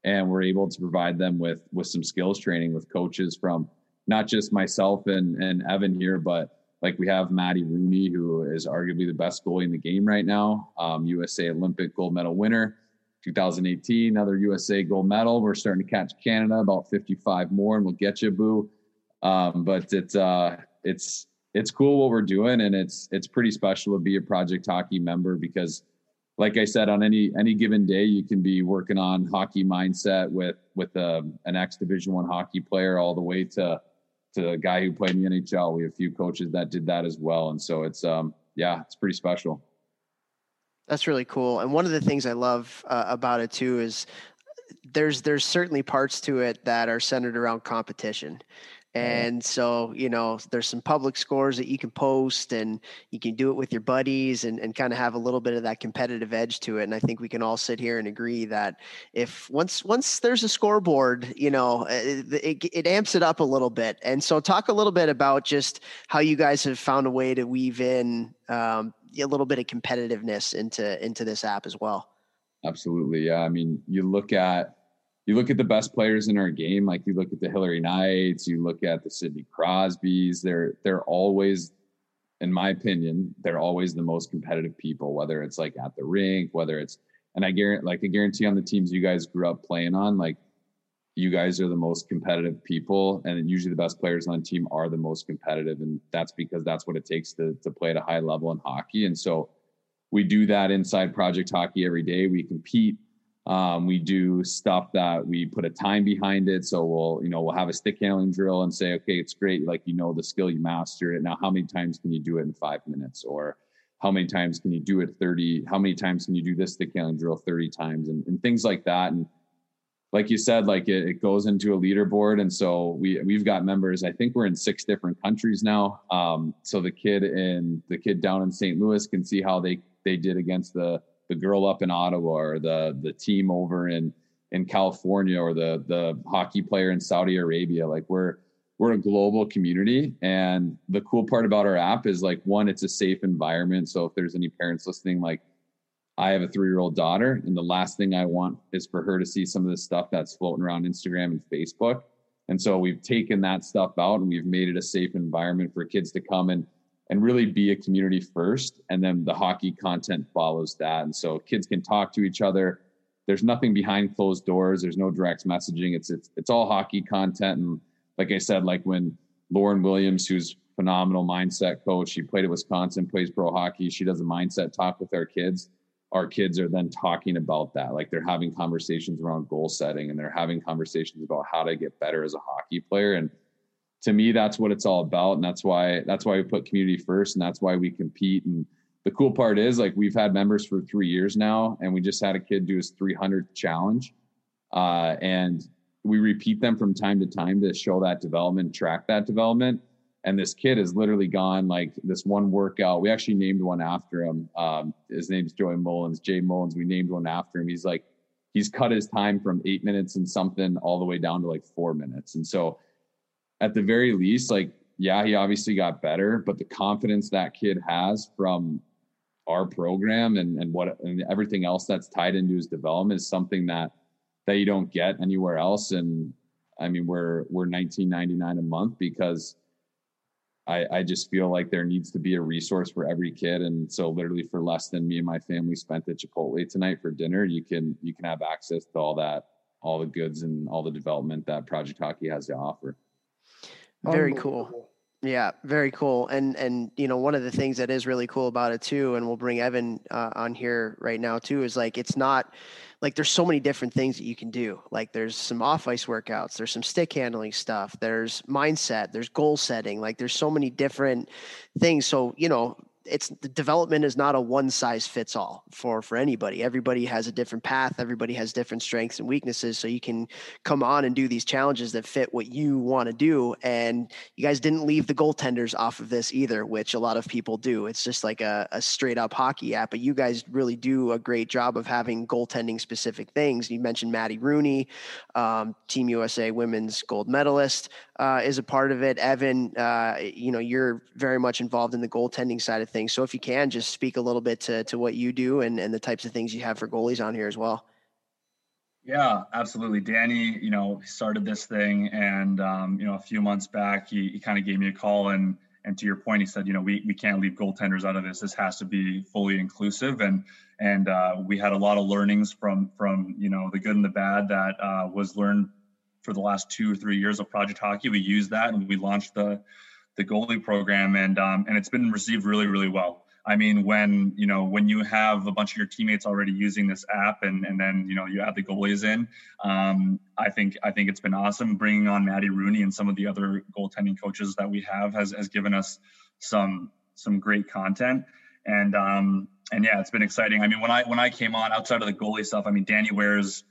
And we're able to provide them with with some skills training with coaches from not just myself and, and Evan here, but like we have Maddie Rooney, who is arguably the best goalie in the game right now, um, USA Olympic gold medal winner, 2018, another USA gold medal. We're starting to catch Canada about 55 more, and we'll get you, boo. Um, but it's uh, it's it's cool what we're doing, and it's it's pretty special to be a Project Hockey member because like I said, on any any given day, you can be working on hockey mindset with with a, um, an ex Division One hockey player, all the way to to a guy who played in the NHL. We have a few coaches that did that as well, and so it's um yeah, it's pretty special. That's really cool. And one of the things I love uh, about it too is there's there's certainly parts to it that are centered around competition. And so, you know, there's some public scores that you can post and you can do it with your buddies and, and kind of have a little bit of that competitive edge to it. And I think we can all sit here and agree that if once once there's a scoreboard, you know, eh, it, it, it amps it up a little bit. And so talk a little bit about just how you guys have found a way to weave in um, a little bit of competitiveness into into this app as well. Absolutely. Yeah. I mean, you look at you look at the best players in our game, like you look at the Hilary Knights, you look at the Sidney Crosbys, they're they're always, in my opinion, they're always the most competitive people, whether it's like at the rink, whether it's and I guarantee like I guarantee on the teams you guys grew up playing on, like you guys are the most competitive people and usually the best players on the team are the most competitive and that's because that's what it takes to to play at a high level in hockey and so we do that inside project hockey every day. We compete um, we do stuff that we put a time behind it. So we'll, you know, we'll have a stick handling drill and say, okay, it's great. Like, you know, the skill you mastered it. Now, how many times can you do it in five minutes? Or how many times can you do it 30? How many times can you do this stick handling drill 30 times and, and things like that? And like you said, like it, it, goes into a leaderboard. And so we, we've got members, I think we're in six different countries now. Um, so the kid in the kid down in St. Louis can see how they, they did against the, the girl up in Ottawa or the the team over in in California or the the hockey player in Saudi Arabia. Like we're we're a global community and the cool part about our app is like one it's a safe environment so if there's any parents listening like i have a three-year-old daughter and the last thing i want is for her to see some of the stuff that's floating around instagram and facebook and so we've taken that stuff out and we've made it a safe environment for kids to come and and really be a community first and then the hockey content follows that. And so kids can talk to each other. There's nothing behind closed doors. There's no direct messaging. It's it's, it's all hockey content. And like i said like when lauren williams who's phenomenal mindset coach she played at wisconsin plays pro hockey she does a mindset talk with our kids. Our kids are then talking about that. Like they're having conversations around goal setting and they're having conversations about how to get better as a hockey player. And to me, that's what it's all about. And that's why that's why we put community first and that's why we compete. And the cool part is like we've had members for three years now, and we just had a kid do his 300th challenge. Uh, and we repeat them from time to time to show that development, track that development and this kid has literally gone like this one workout. We actually named one after him. Um, his name's Joey Mullins, Jay Mullins. We named one after him. He's like, he's cut his time from eight minutes and something all the way down to like four minutes. And so, at the very least, like, yeah, he obviously got better, but the confidence that kid has from our program and and what and everything else that's tied into his development is something that that you don't get anywhere else. And I mean, we're we're 19.99 a month because I, I just feel like there needs to be a resource for every kid. And so literally for less than me and my family spent at Chipotle tonight for dinner, you can you can have access to all that, all the goods and all the development that Project Hockey has to offer. Very cool. Yeah, very cool. And and you know one of the things that is really cool about it too, and we'll bring Evan uh, on here right now too, is like it's not like there's so many different things that you can do. Like there's some off ice workouts, there's some stick handling stuff, there's mindset, there's goal setting. Like there's so many different things. So, you know, it's the development is not a one size fits all for for anybody. Everybody has a different path. Everybody has different strengths and weaknesses. So you can come on and do these challenges that fit what you want to do. And you guys didn't leave the goaltenders off of this either which a lot of people do. It's just like a, a straight up hockey app but you guys really do a great job of having goaltending specific things. You mentioned maddie rooney um, team usa women's gold medalist uh, is a part of it evan uh, you know you're very much involved in the goaltending side of things. So if you can just speak a little bit to, to what you do and, and the types of things you have for goalies on here as well. Yeah, absolutely. Danny, you know, started this thing and, um, you know, a few months back, he, he kind of gave me a call and, and to your point, he said, you know, we, we can't leave goaltenders out of this. This has to be fully inclusive. And, and uh, we had a lot of learnings from, from, you know, the good and the bad that uh, was learned for the last two or three years of Project Hockey. We used that and we launched the, the goalie program, and um, and it's been received really really well. I mean, when you know when you have a bunch of your teammates already using this app, and and then you know you add the goalies in, um, I think I think it's been awesome. Bringing on Maddie Rooney and some of the other goaltending coaches that we have has has given us some some great content, and um, and yeah, it's been exciting. I mean, when I when I came on outside of the goalie stuff, I mean, Danny wears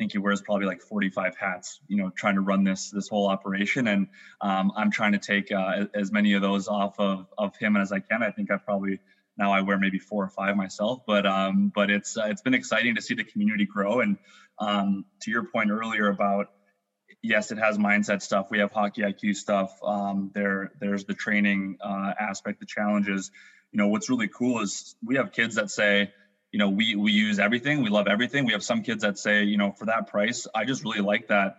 think he wears probably like 45 hats, you know, trying to run this this whole operation. And um, I'm trying to take uh, as many of those off of of him as I can. I think I probably now I wear maybe four or five myself, but um, but it's uh, it's been exciting to see the community grow. And um, to your point earlier about yes, it has mindset stuff. We have hockey IQ stuff. Um, there there's the training uh, aspect, the challenges. You know, what's really cool is we have kids that say you know we we use everything we love everything. We have some kids that say you know for that price i just really like that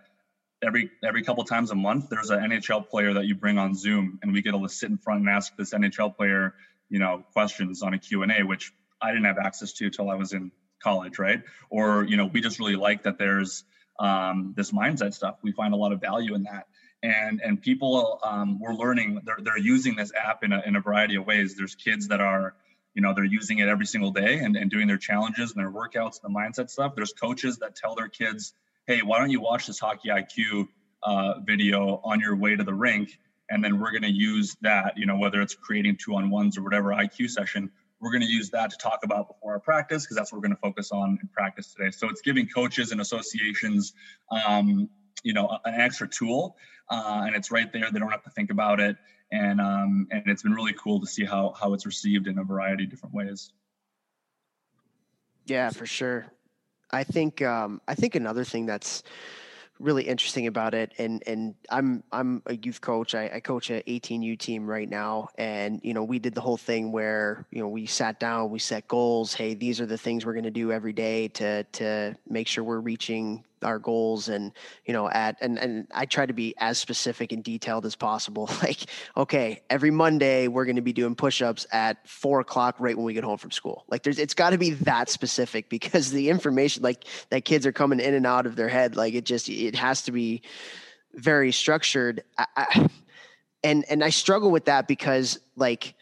every every couple times a month there's an nhl player that you bring on zoom and we get to sit in front and ask this nhl player you know questions on a q&a which i didn't have access to till i was in college right? Or you know we just really like that there's um, this mindset stuff. We find a lot of value in that. And and people um, we're learning they're, they're using this app in a, in a variety of ways. There's kids that are you know they're using it every single day and, and doing their challenges and their workouts and the mindset stuff. There's coaches that tell their kids hey why don't you watch this hockey iq uh, video on your way to the rink? And then we're going to use that you know whether it's creating two on ones or whatever iq session we're going to use that to talk about before our practice because that's what we're going to focus on in practice today. So it's giving coaches and associations um, you know an extra tool uh, and it's right there. They don't have to think about it and um, and it's been really cool to see how how it's received in a variety of different ways. Yeah, for sure. I think um, I think another thing that's really interesting about it and and I'm I'm a youth coach. I, I coach a 18U team right now and you know we did the whole thing where you know we sat down, we set goals, hey, these are the things we're going to do every day to to make sure we're reaching our goals and you know at and and I try to be as specific and detailed as possible. Like, okay, every Monday we're going to be doing push-ups at four o'clock right when we get home from school. Like, there's it's got to be that specific because the information like that kids are coming in and out of their head. Like, it just it has to be very structured. I, I, and and I struggle with that because like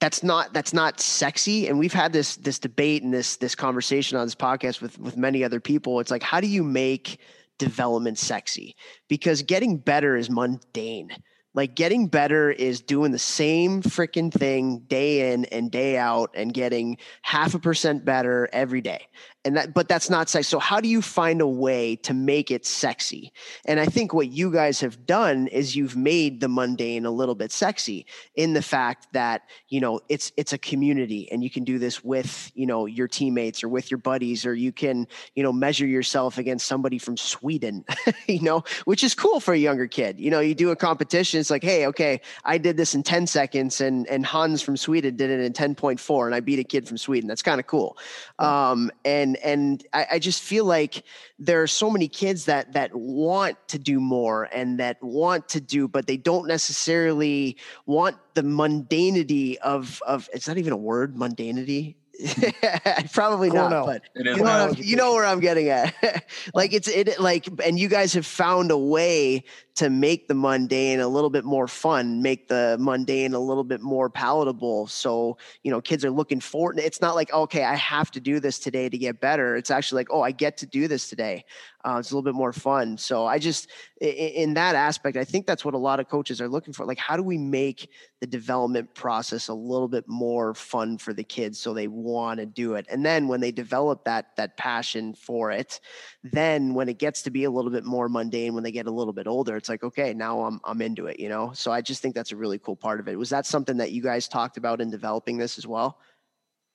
that's not that's not sexy. And we've had this this debate and this this conversation on this podcast with with many other people. It's like how do you make development sexy? Because getting better is mundane. Like getting better is doing the same freaking thing day in and day out and getting half a percent better every day and that but that's not sexy so how do you find a way to make it sexy? And i think what you guys have done is you've made the mundane a little bit sexy in the fact that you know it's it's a community and you can do this with you know your teammates or with your buddies or you can you know measure yourself against somebody from sweden you know which is cool for a younger kid. You know you do a competition it's like hey okay i did this in 10 seconds and and hans from sweden did it in 10.4 and i beat a kid from sweden. That's kind of cool um, and and I, I, just feel like there are so many kids that that want to do more and that want to do, but they don't necessarily want the mundanity of of. It's not even a word, mundanity. Hmm. Probably not, know. but you know, you know, where I'm getting at. like it's it like, and you guys have found a way to make the mundane a little bit more fun, make the mundane a little bit more palatable. So, you know, kids are looking for It's not like, okay, I have to do this today to get better. It's actually like, oh, I get to do this today. Uh, it's a little bit more fun. So I just, in, in that aspect, I think that's what a lot of coaches are looking for. Like, how do we make the development process a little bit more fun for the kids so they want to do it? And then when they develop that that passion for it, then when it gets to be a little bit more mundane, when they get a little bit older, it's like, okay, now I'm I'm into it. You know. So I just think that's a really cool part of it. Was that something that you guys talked about in developing this as well?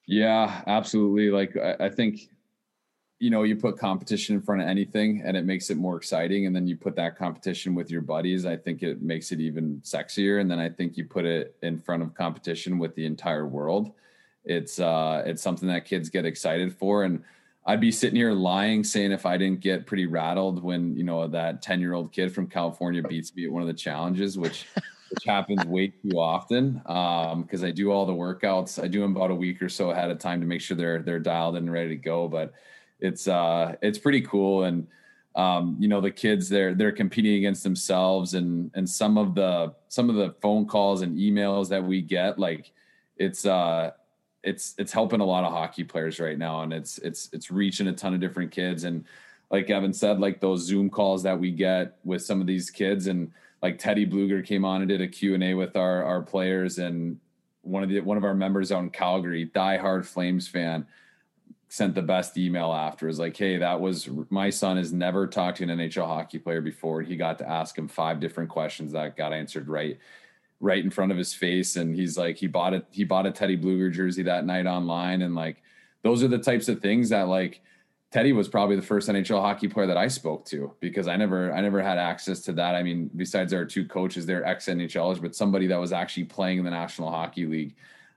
Yeah, absolutely. Like I, I think you know, you put competition in front of anything and it makes it more exciting. And then you put that competition with your buddies. I think it makes it even sexier. And then I think you put it in front of competition with the entire world. It's uh it's something that kids get excited for. And I'd be sitting here lying saying if I didn't get pretty rattled when, you know, that 10 year old kid from California beats me at one of the challenges, which which happens way too often. Um, because I do all the workouts. I do them about a week or so ahead of time to make sure they're they're dialed and ready to go. But it's uh it's pretty cool and um, you know the kids they're they're competing against themselves and and some of the some of the phone calls and emails that we get like it's uh it's it's helping a lot of hockey players right now and it's it's it's reaching a ton of different kids and like Evan said like those zoom calls that we get with some of these kids and like Teddy Blueger came on and did a Q&A with our our players and one of the one of our members out in Calgary diehard Flames fan sent the best email after is like, hey, that was my son has never talked to an NHL hockey player before. He got to ask him five different questions that got answered right, right in front of his face. And he's like, he bought it, he bought a Teddy Blueger jersey that night online. And like those are the types of things that like Teddy was probably the first NHL hockey player that I spoke to because I never I never had access to that. I mean, besides our two coaches, they're ex NHLers, but somebody that was actually playing in the National Hockey League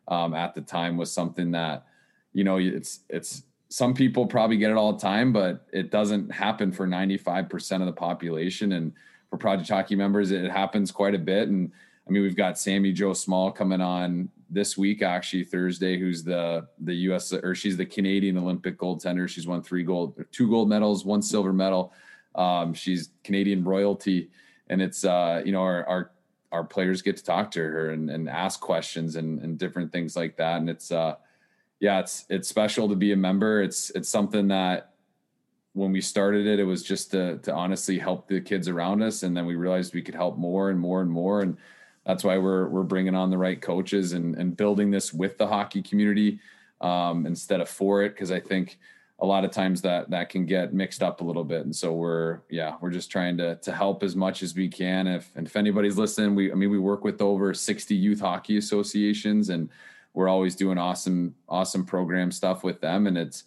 um, at the time was something that you know, it's it's some people probably get it all the time, but it doesn't happen for 95% of the population. And for Project Hockey members, it happens quite a bit. And I mean, we've got Sami Jo Small coming on this week, actually Thursday, who's the the U.S. or she's the Canadian Olympic goaltender. She's won three gold, two gold medals, one silver medal. Um, she's Canadian royalty, and it's uh, you know our, our our players get to talk to her and, and ask questions and, and different things like that. And it's uh, yeah, it's it's special to be a member. It's it's something that when we started it, it was just to to honestly help the kids around us, and then we realized we could help more and more and more, and that's why we're we're bringing on the right coaches and and building this with the hockey community um, instead of for it, because I think a lot of times that that can get mixed up a little bit, and so we're yeah we're just trying to to help as much as we can. If and if anybody's listening, we I mean we work with over sixty youth hockey associations and we're always doing awesome awesome program stuff with them. And it's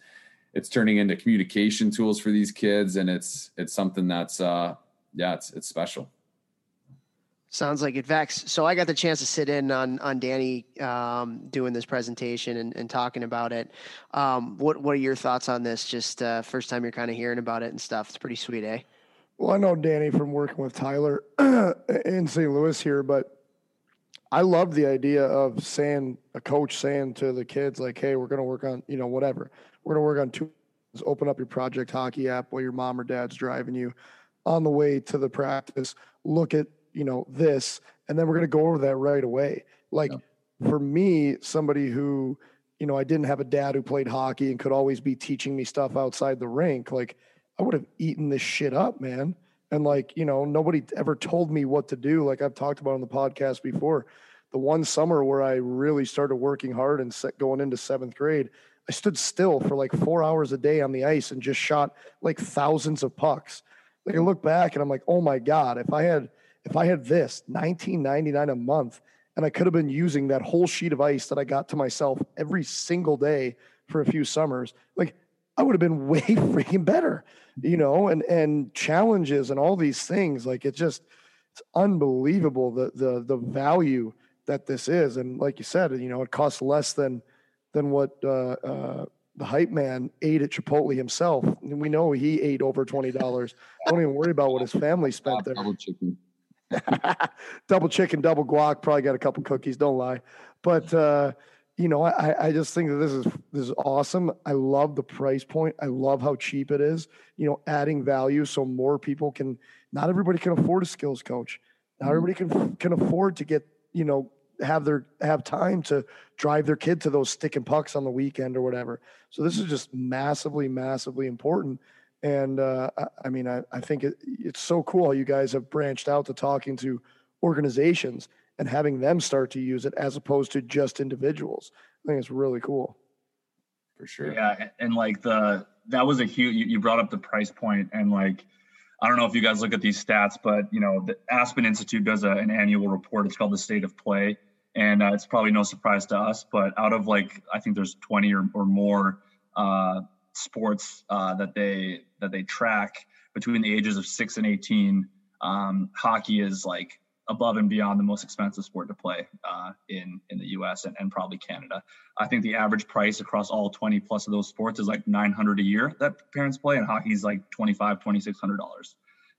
it's turning into communication tools for these kids and it's it's something that's uh yeah it's it's special Sounds like it, Vex. So I got the chance to sit in on on Danny um, doing this presentation and, and talking about it. Um, what what are your thoughts on this? Just uh, first time you're kind of hearing about it and stuff. It's pretty sweet, eh? Well, I know Danny from working with Tyler in St. Louis here, but I love the idea of saying a coach saying to the kids like, "Hey, we're going to work on you know whatever. We're going to work on two. Open up your Project Hockey app while your mom or dad's driving you on the way to the practice. Look at you know this, and then we're going to go over that right away. Like for me, somebody who, you know, I didn't have a dad who played hockey and could always be teaching me stuff outside the rink, like I would have eaten this shit up, man. And like, you know, nobody ever told me what to do. Like I've talked about on the podcast before. The one summer where I really started working hard and set going into seventh grade, I stood still for like four hours a day on the ice and just shot like thousands of pucks. Like I look back and I'm like, oh my God, if I had if I had this 1999 a month and I could have been using that whole sheet of ice that I got to myself every single day for a few summers, like I would have been way freaking better, you know, and and challenges and all these things. Like it just it's unbelievable the the the value that this is. And like you said, you know, it costs less than than what uh, uh, the hype man ate at Chipotle himself. And we know he ate over twenty dollars. Don't even worry about what his family spent there. Double chicken. double chicken, double guac. Probably got a couple cookies. Don't lie, but uh, you know, I, I just think that this is this is awesome. I love the price point. I love how cheap it is. You know, adding value so more people can. Not everybody can afford a skills coach. Not everybody can can afford to get you know have their have time to drive their kid to those stick and pucks on the weekend or whatever. So this is just massively, massively important. And uh, I, I mean, I, I think it, it's so cool you guys have branched out to talking to organizations and having them start to use it as opposed to just individuals. I think it's really cool. For sure. Yeah, and like the that was a huge. You, you brought up the price point, and like I don't know if you guys look at these stats, but you know the Aspen Institute does a, an annual report. It's called the State of Play, and uh, it's probably no surprise to us. But out of like I think there's 20 or, or more uh, sports uh, that they that they track between the ages of six and 18. Um, hockey is like above and beyond the most expensive sport to play uh, in in the U.S. And, and, probably Canada. I think the average price across all 20 plus of those sports is like 900 a year that parents play, and hockey's like 25, 2600 dollars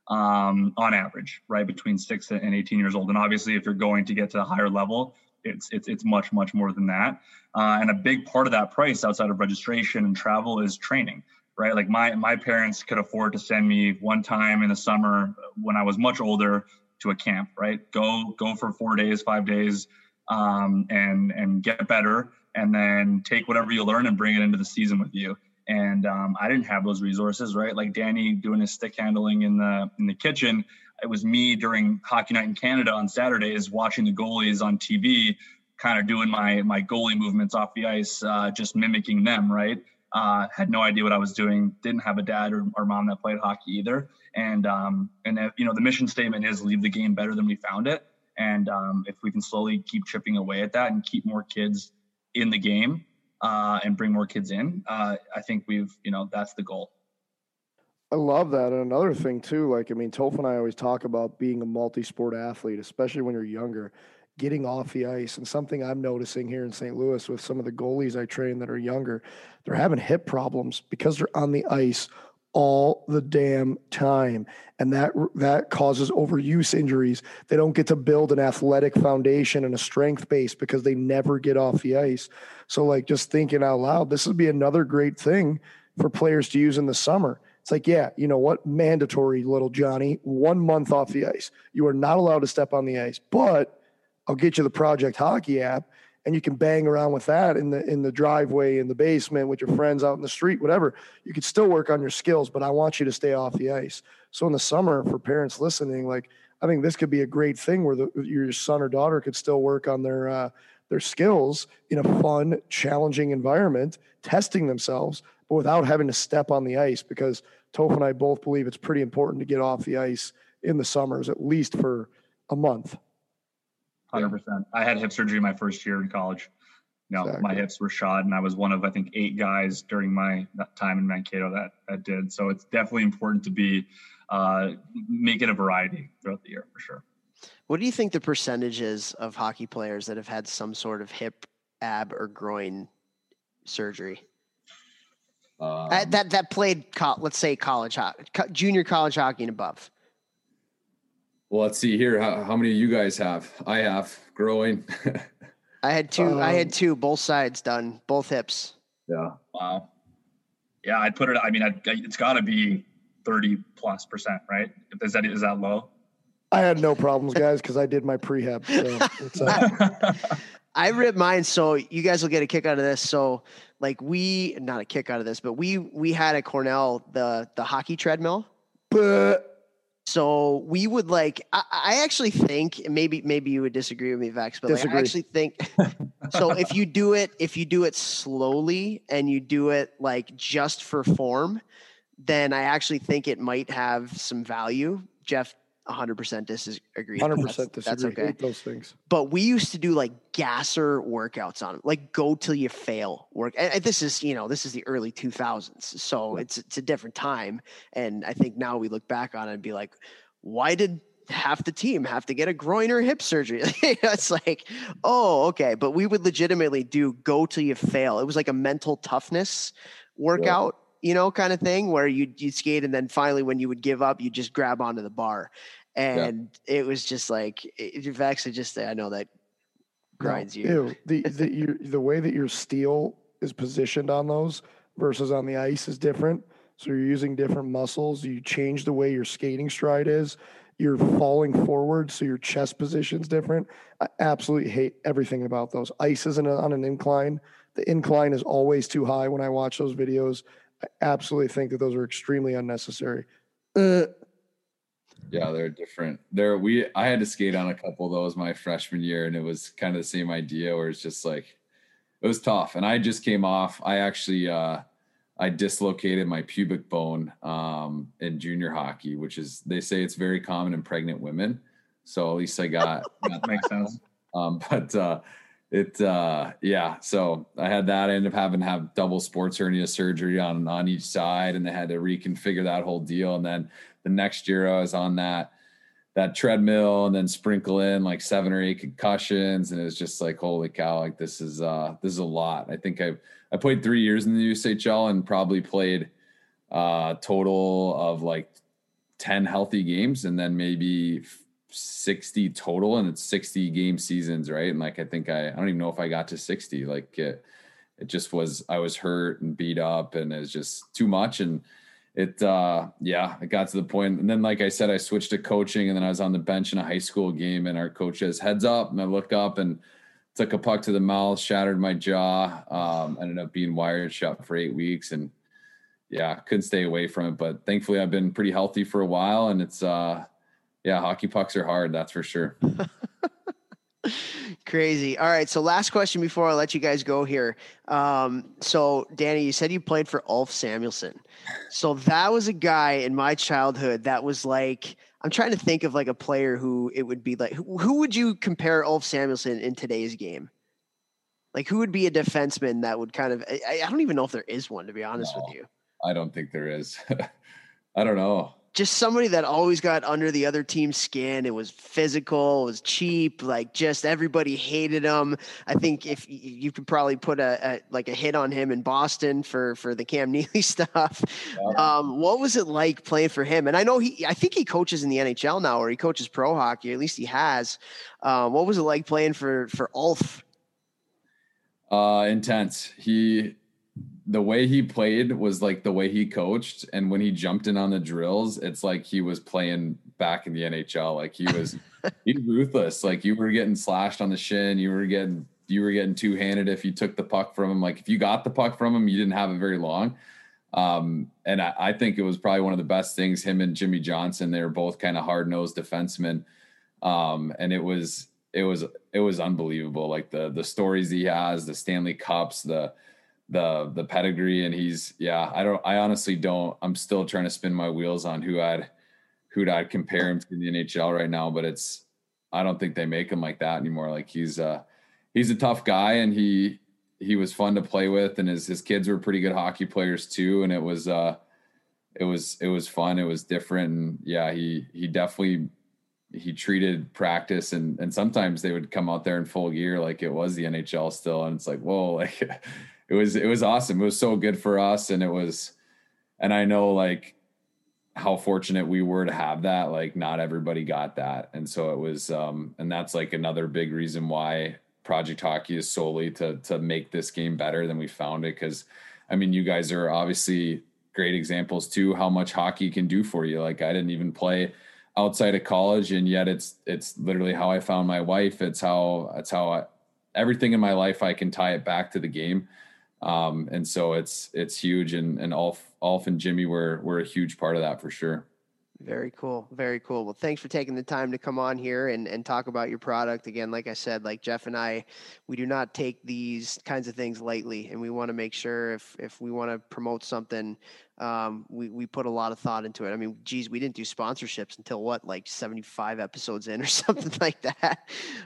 um, on average, right between six and 18 years old. And obviously, if you're going to get to a higher level, it's it's it's much much more than that. Uh, and a big part of that price, outside of registration and travel, is training right? Like my my parents could afford to send me one time in the summer when I was much older to a camp, right? Go go for four days, five days, um, and and get better, and then take whatever you learn and bring it into the season with you. And um, I didn't have those resources, right? Like Danny doing his stick handling in the in the kitchen. It was me during hockey night in Canada on Saturdays watching the goalies on TV, kind of doing my my goalie movements off the ice, uh, just mimicking them, right? Uh, had no idea what I was doing. Didn't have a dad or, or mom that played hockey either. And um, and if, you know the mission statement is leave the game better than we found it. And um, if we can slowly keep chipping away at that and keep more kids in the game uh, and bring more kids in, uh, I think we've you know that's the goal. I love that. And another thing too, like I mean, Toph and I always talk about being a multi-sport athlete, especially when you're younger getting off the ice. And something I'm noticing here in St. Louis with some of the goalies I train that are younger, they're having hip problems because they're on the ice all the damn time and that that causes overuse injuries they don't get to build an athletic foundation and a strength base because they never get off the ice so like just thinking out loud this would be another great thing for players to use in the summer it's like yeah you know what mandatory little johnny one month off the ice you are not allowed to step on the ice but I'll get you the Project Hockey app, and you can bang around with that in the in the driveway, in the basement, with your friends out in the street, whatever. You could still work on your skills, but I want you to stay off the ice. So in the summer, for parents listening, like I think this could be a great thing where the, your son or daughter could still work on their uh, their skills in a fun, challenging environment, testing themselves, but without having to step on the ice. Because Toph and I both believe it's pretty important to get off the ice in the summers, at least for a month. Hundred percent. I had hip surgery my first year in college. You know, exactly. my hips were shot, and I was one of I think eight guys during my time in Mankato that that did. So it's definitely important to be uh, make it a variety throughout the year for sure. What do you think the percentage is of hockey players that have had some sort of hip, ab, or groin surgery? Um, uh, that that played, co- let's say, college hockey, junior college hockey and above. Well, let's see here. How, how many of you guys have? I have growing. I had two. Um, I had um, two, both sides done, both hips. Yeah. Wow. Yeah, I'd put it. I mean, I'd, it's got to be thirty plus percent, right? Is that is that low? I had no problems, guys, because I did my prehab. So uh... I ripped mine, so you guys will get a kick out of this. So, like we, not a kick out of this, but we we had at Cornell the the hockey treadmill. So we would like. I, I actually think maybe maybe you would disagree with me, Vex, but like, I actually think. so if you do it if you do it slowly and you do it like just for form, then I actually think it might have some value. Jeff, 100% disagree. hundred That's- percent That's disagree. okay. Those things. But we used to do like gasser workouts on them, like go till you fail work. And, and this is, you know, this is the early 2000s. So it's it's a different time. And I think now we look back on it and be like, why did half the team have to get a groin or hip surgery? it's like, oh, okay. But we would legitimately do go till you fail. It was like a mental toughness workout. You know, kind of thing where you you skate and then finally when you would give up, you just grab onto the bar, and it was just like it actually just I know that grinds No, you. Ew. The the your, the way that your steel is positioned on those versus on the ice is different. So you're using different muscles. You change the way your skating stride is. You're falling forward, so your chest position's different. I absolutely hate everything about those. Ice isn't on an incline. The incline is always too high when I watch those videos. I absolutely think that those are extremely unnecessary. Uh, Yeah, they're different. There, we I had to skate on a couple of those my freshman year, and it was kind of the same idea where it's just like it was tough. And I just came off. I actually uh, I dislocated my pubic bone um, in junior hockey, which is they say it's very common in pregnant women. So at least I got, got Makes sense. um, but uh, it, uh, yeah. So I had that. I ended up having to have double sports hernia surgery on on each side, and they had to reconfigure that whole deal. And then the next year, I was on that that treadmill, and then sprinkle in like seven or eight concussions, and it was just like, holy cow! Like this is uh, this is a lot. I think I I played three years in the USHL and probably played uh, total of like ten healthy games, and then maybe 60 total and it's 60 game seasons right and like i think i i don't even know if i got to 60 like it, it just was i was hurt and beat up and it was just too much and it uh yeah it got to the point and then like i said i switched to coaching and then i was on the bench in a high school game and our coach says heads up and i look up and took a puck to the mouth shattered my jaw um ended up being wired shut for eight weeks and yeah couldn't stay away from it but thankfully i've been pretty healthy for a while and it's uh yeah, hockey pucks are hard, that's for sure. Crazy. All right. So last question before I let you guys go here. Um, so Danny, you said you played for Ulf Samuelsson. So that was a guy in my childhood that was like, I'm trying to think of like a player who it would be like, who, who would you compare Ulf Samuelsson in today's game? Like who would be a defenseman that would kind of, I, I don't even know if there is one to be honest No. with you. I don't think there is. I don't know. Just somebody that always got under the other team's skin. It was physical, it was cheap, like just everybody hated him. I think if you could probably put a, a like a hit on him in Boston for for the Cam Neely stuff. Um, what was it like playing for him? And I know he, I think he coaches in the NHL now, or he coaches pro hockey. At least he has. Um, what was it like playing for for Ulf? Uh intense. He the way he played was like the way he coached. And when he jumped in on the drills, it's like he was playing back in the NHL. Like he was he's ruthless. Like you were getting slashed on the shin, you were getting you were getting two-handed if you took the puck from him. Like if you got the puck from him, you didn't have it very long. Um, and I, I think it was probably one of the best things. Him and Jimmy Johnson, they were both kind of hard-nosed defensemen. Um, and it was it was it was unbelievable. Like the the stories he has, the Stanley Cups, the the the pedigree, and he's yeah. I don't. I honestly don't. I'm still trying to spin my wheels on who I'd who'd I'd compare him to in the NHL right now. But it's I don't think they make him like that anymore. Like he's uh he's a tough guy, and he he was fun to play with, and his his kids were pretty good hockey players too. And it was uh it was it was fun. It was different. And yeah, he he definitely he treated practice and and sometimes they would come out there in full gear like it was the NHL still and it's like whoa like it was it was awesome. It was so good for us and it was and I know like how fortunate we were to have that like not everybody got that. And so it was um and that's like another big reason why project hockey is solely to to make this game better than we found it cuz I mean you guys are obviously great examples too how much hockey can do for you. Like I didn't even play outside of college and yet it's it's literally how I found my wife. It's how it's how I, everything in my life I can tie it back to the game. Um, and so it's it's huge and and Ulf Ulf and Jimmy were were a huge part of that for sure. Very cool. Very cool. Well, thanks for taking the time to come on here and, and talk about your product. Again, like I said, like Jeff and I, we do not take these kinds of things lightly. And we want to make sure if, if we want to promote something, um, we, we put a lot of thought into it. I mean, geez, we didn't do sponsorships until what, like 75 episodes in or something like that.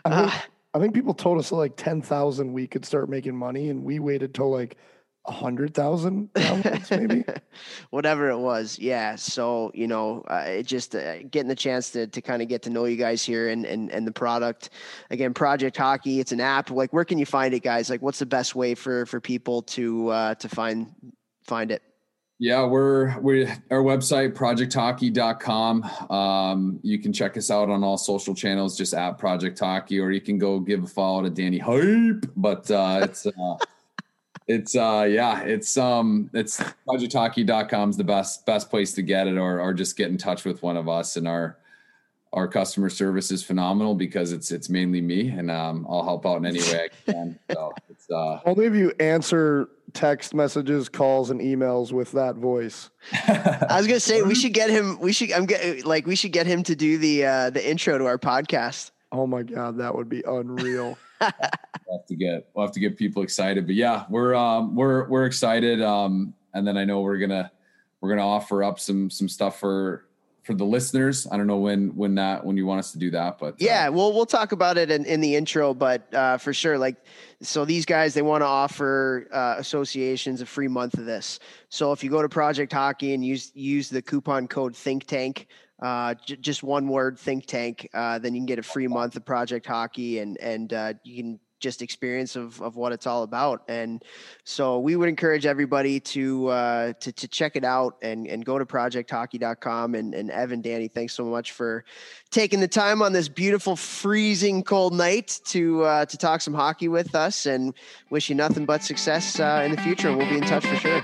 I think, uh, I think people told us like 10,000 we could start making money. And we waited till like a hundred thousand maybe? Whatever it was yeah. So you know uh, it just uh, getting the chance to, to kind of get to know you guys here and, and and the product. Again project hockey it's an app. Like where can you find it guys? Like what's the best way for for people to uh to find find it yeah, we're we our website projecthockey.com. Um, you can check us out on all social channels, just at Project Hockey, or you can go give a follow to Danny Hype. But uh, it's uh, it's uh yeah it's um it's projecthockey.com is the best best place to get it or or just get in touch with one of us and our our customer service is phenomenal because it's it's mainly me and um I'll help out in any way I can so it's uh only if you answer text messages calls and emails with that voice I was gonna say we should get him we should I'm get like we should get him to do the uh the intro to our podcast oh my god that would be unreal we'll have to get we'll have to get people excited. But yeah, we're um, we're we're excited. Um, and then I know we're gonna we're gonna offer up some some stuff for for the listeners. I don't know when when that when you want us to do that, but uh, yeah, we'll we'll talk about it in, in the intro. But uh, for sure, like so, these guys they want to offer uh, associations a free month of this. So if you go to Project Hockey and use use the coupon code Think Tank, uh, j- just one word think tank uh, then you can get a free month of project hockey and and uh, you can just experience of, of what it's all about. And so we would encourage everybody to uh, to, to check it out and, and go to projecthockey.com and, and evan danny thanks so much for taking the time on this beautiful freezing cold night to uh, to talk some hockey with us. And wish you nothing but success uh, in the future. We'll be in touch for sure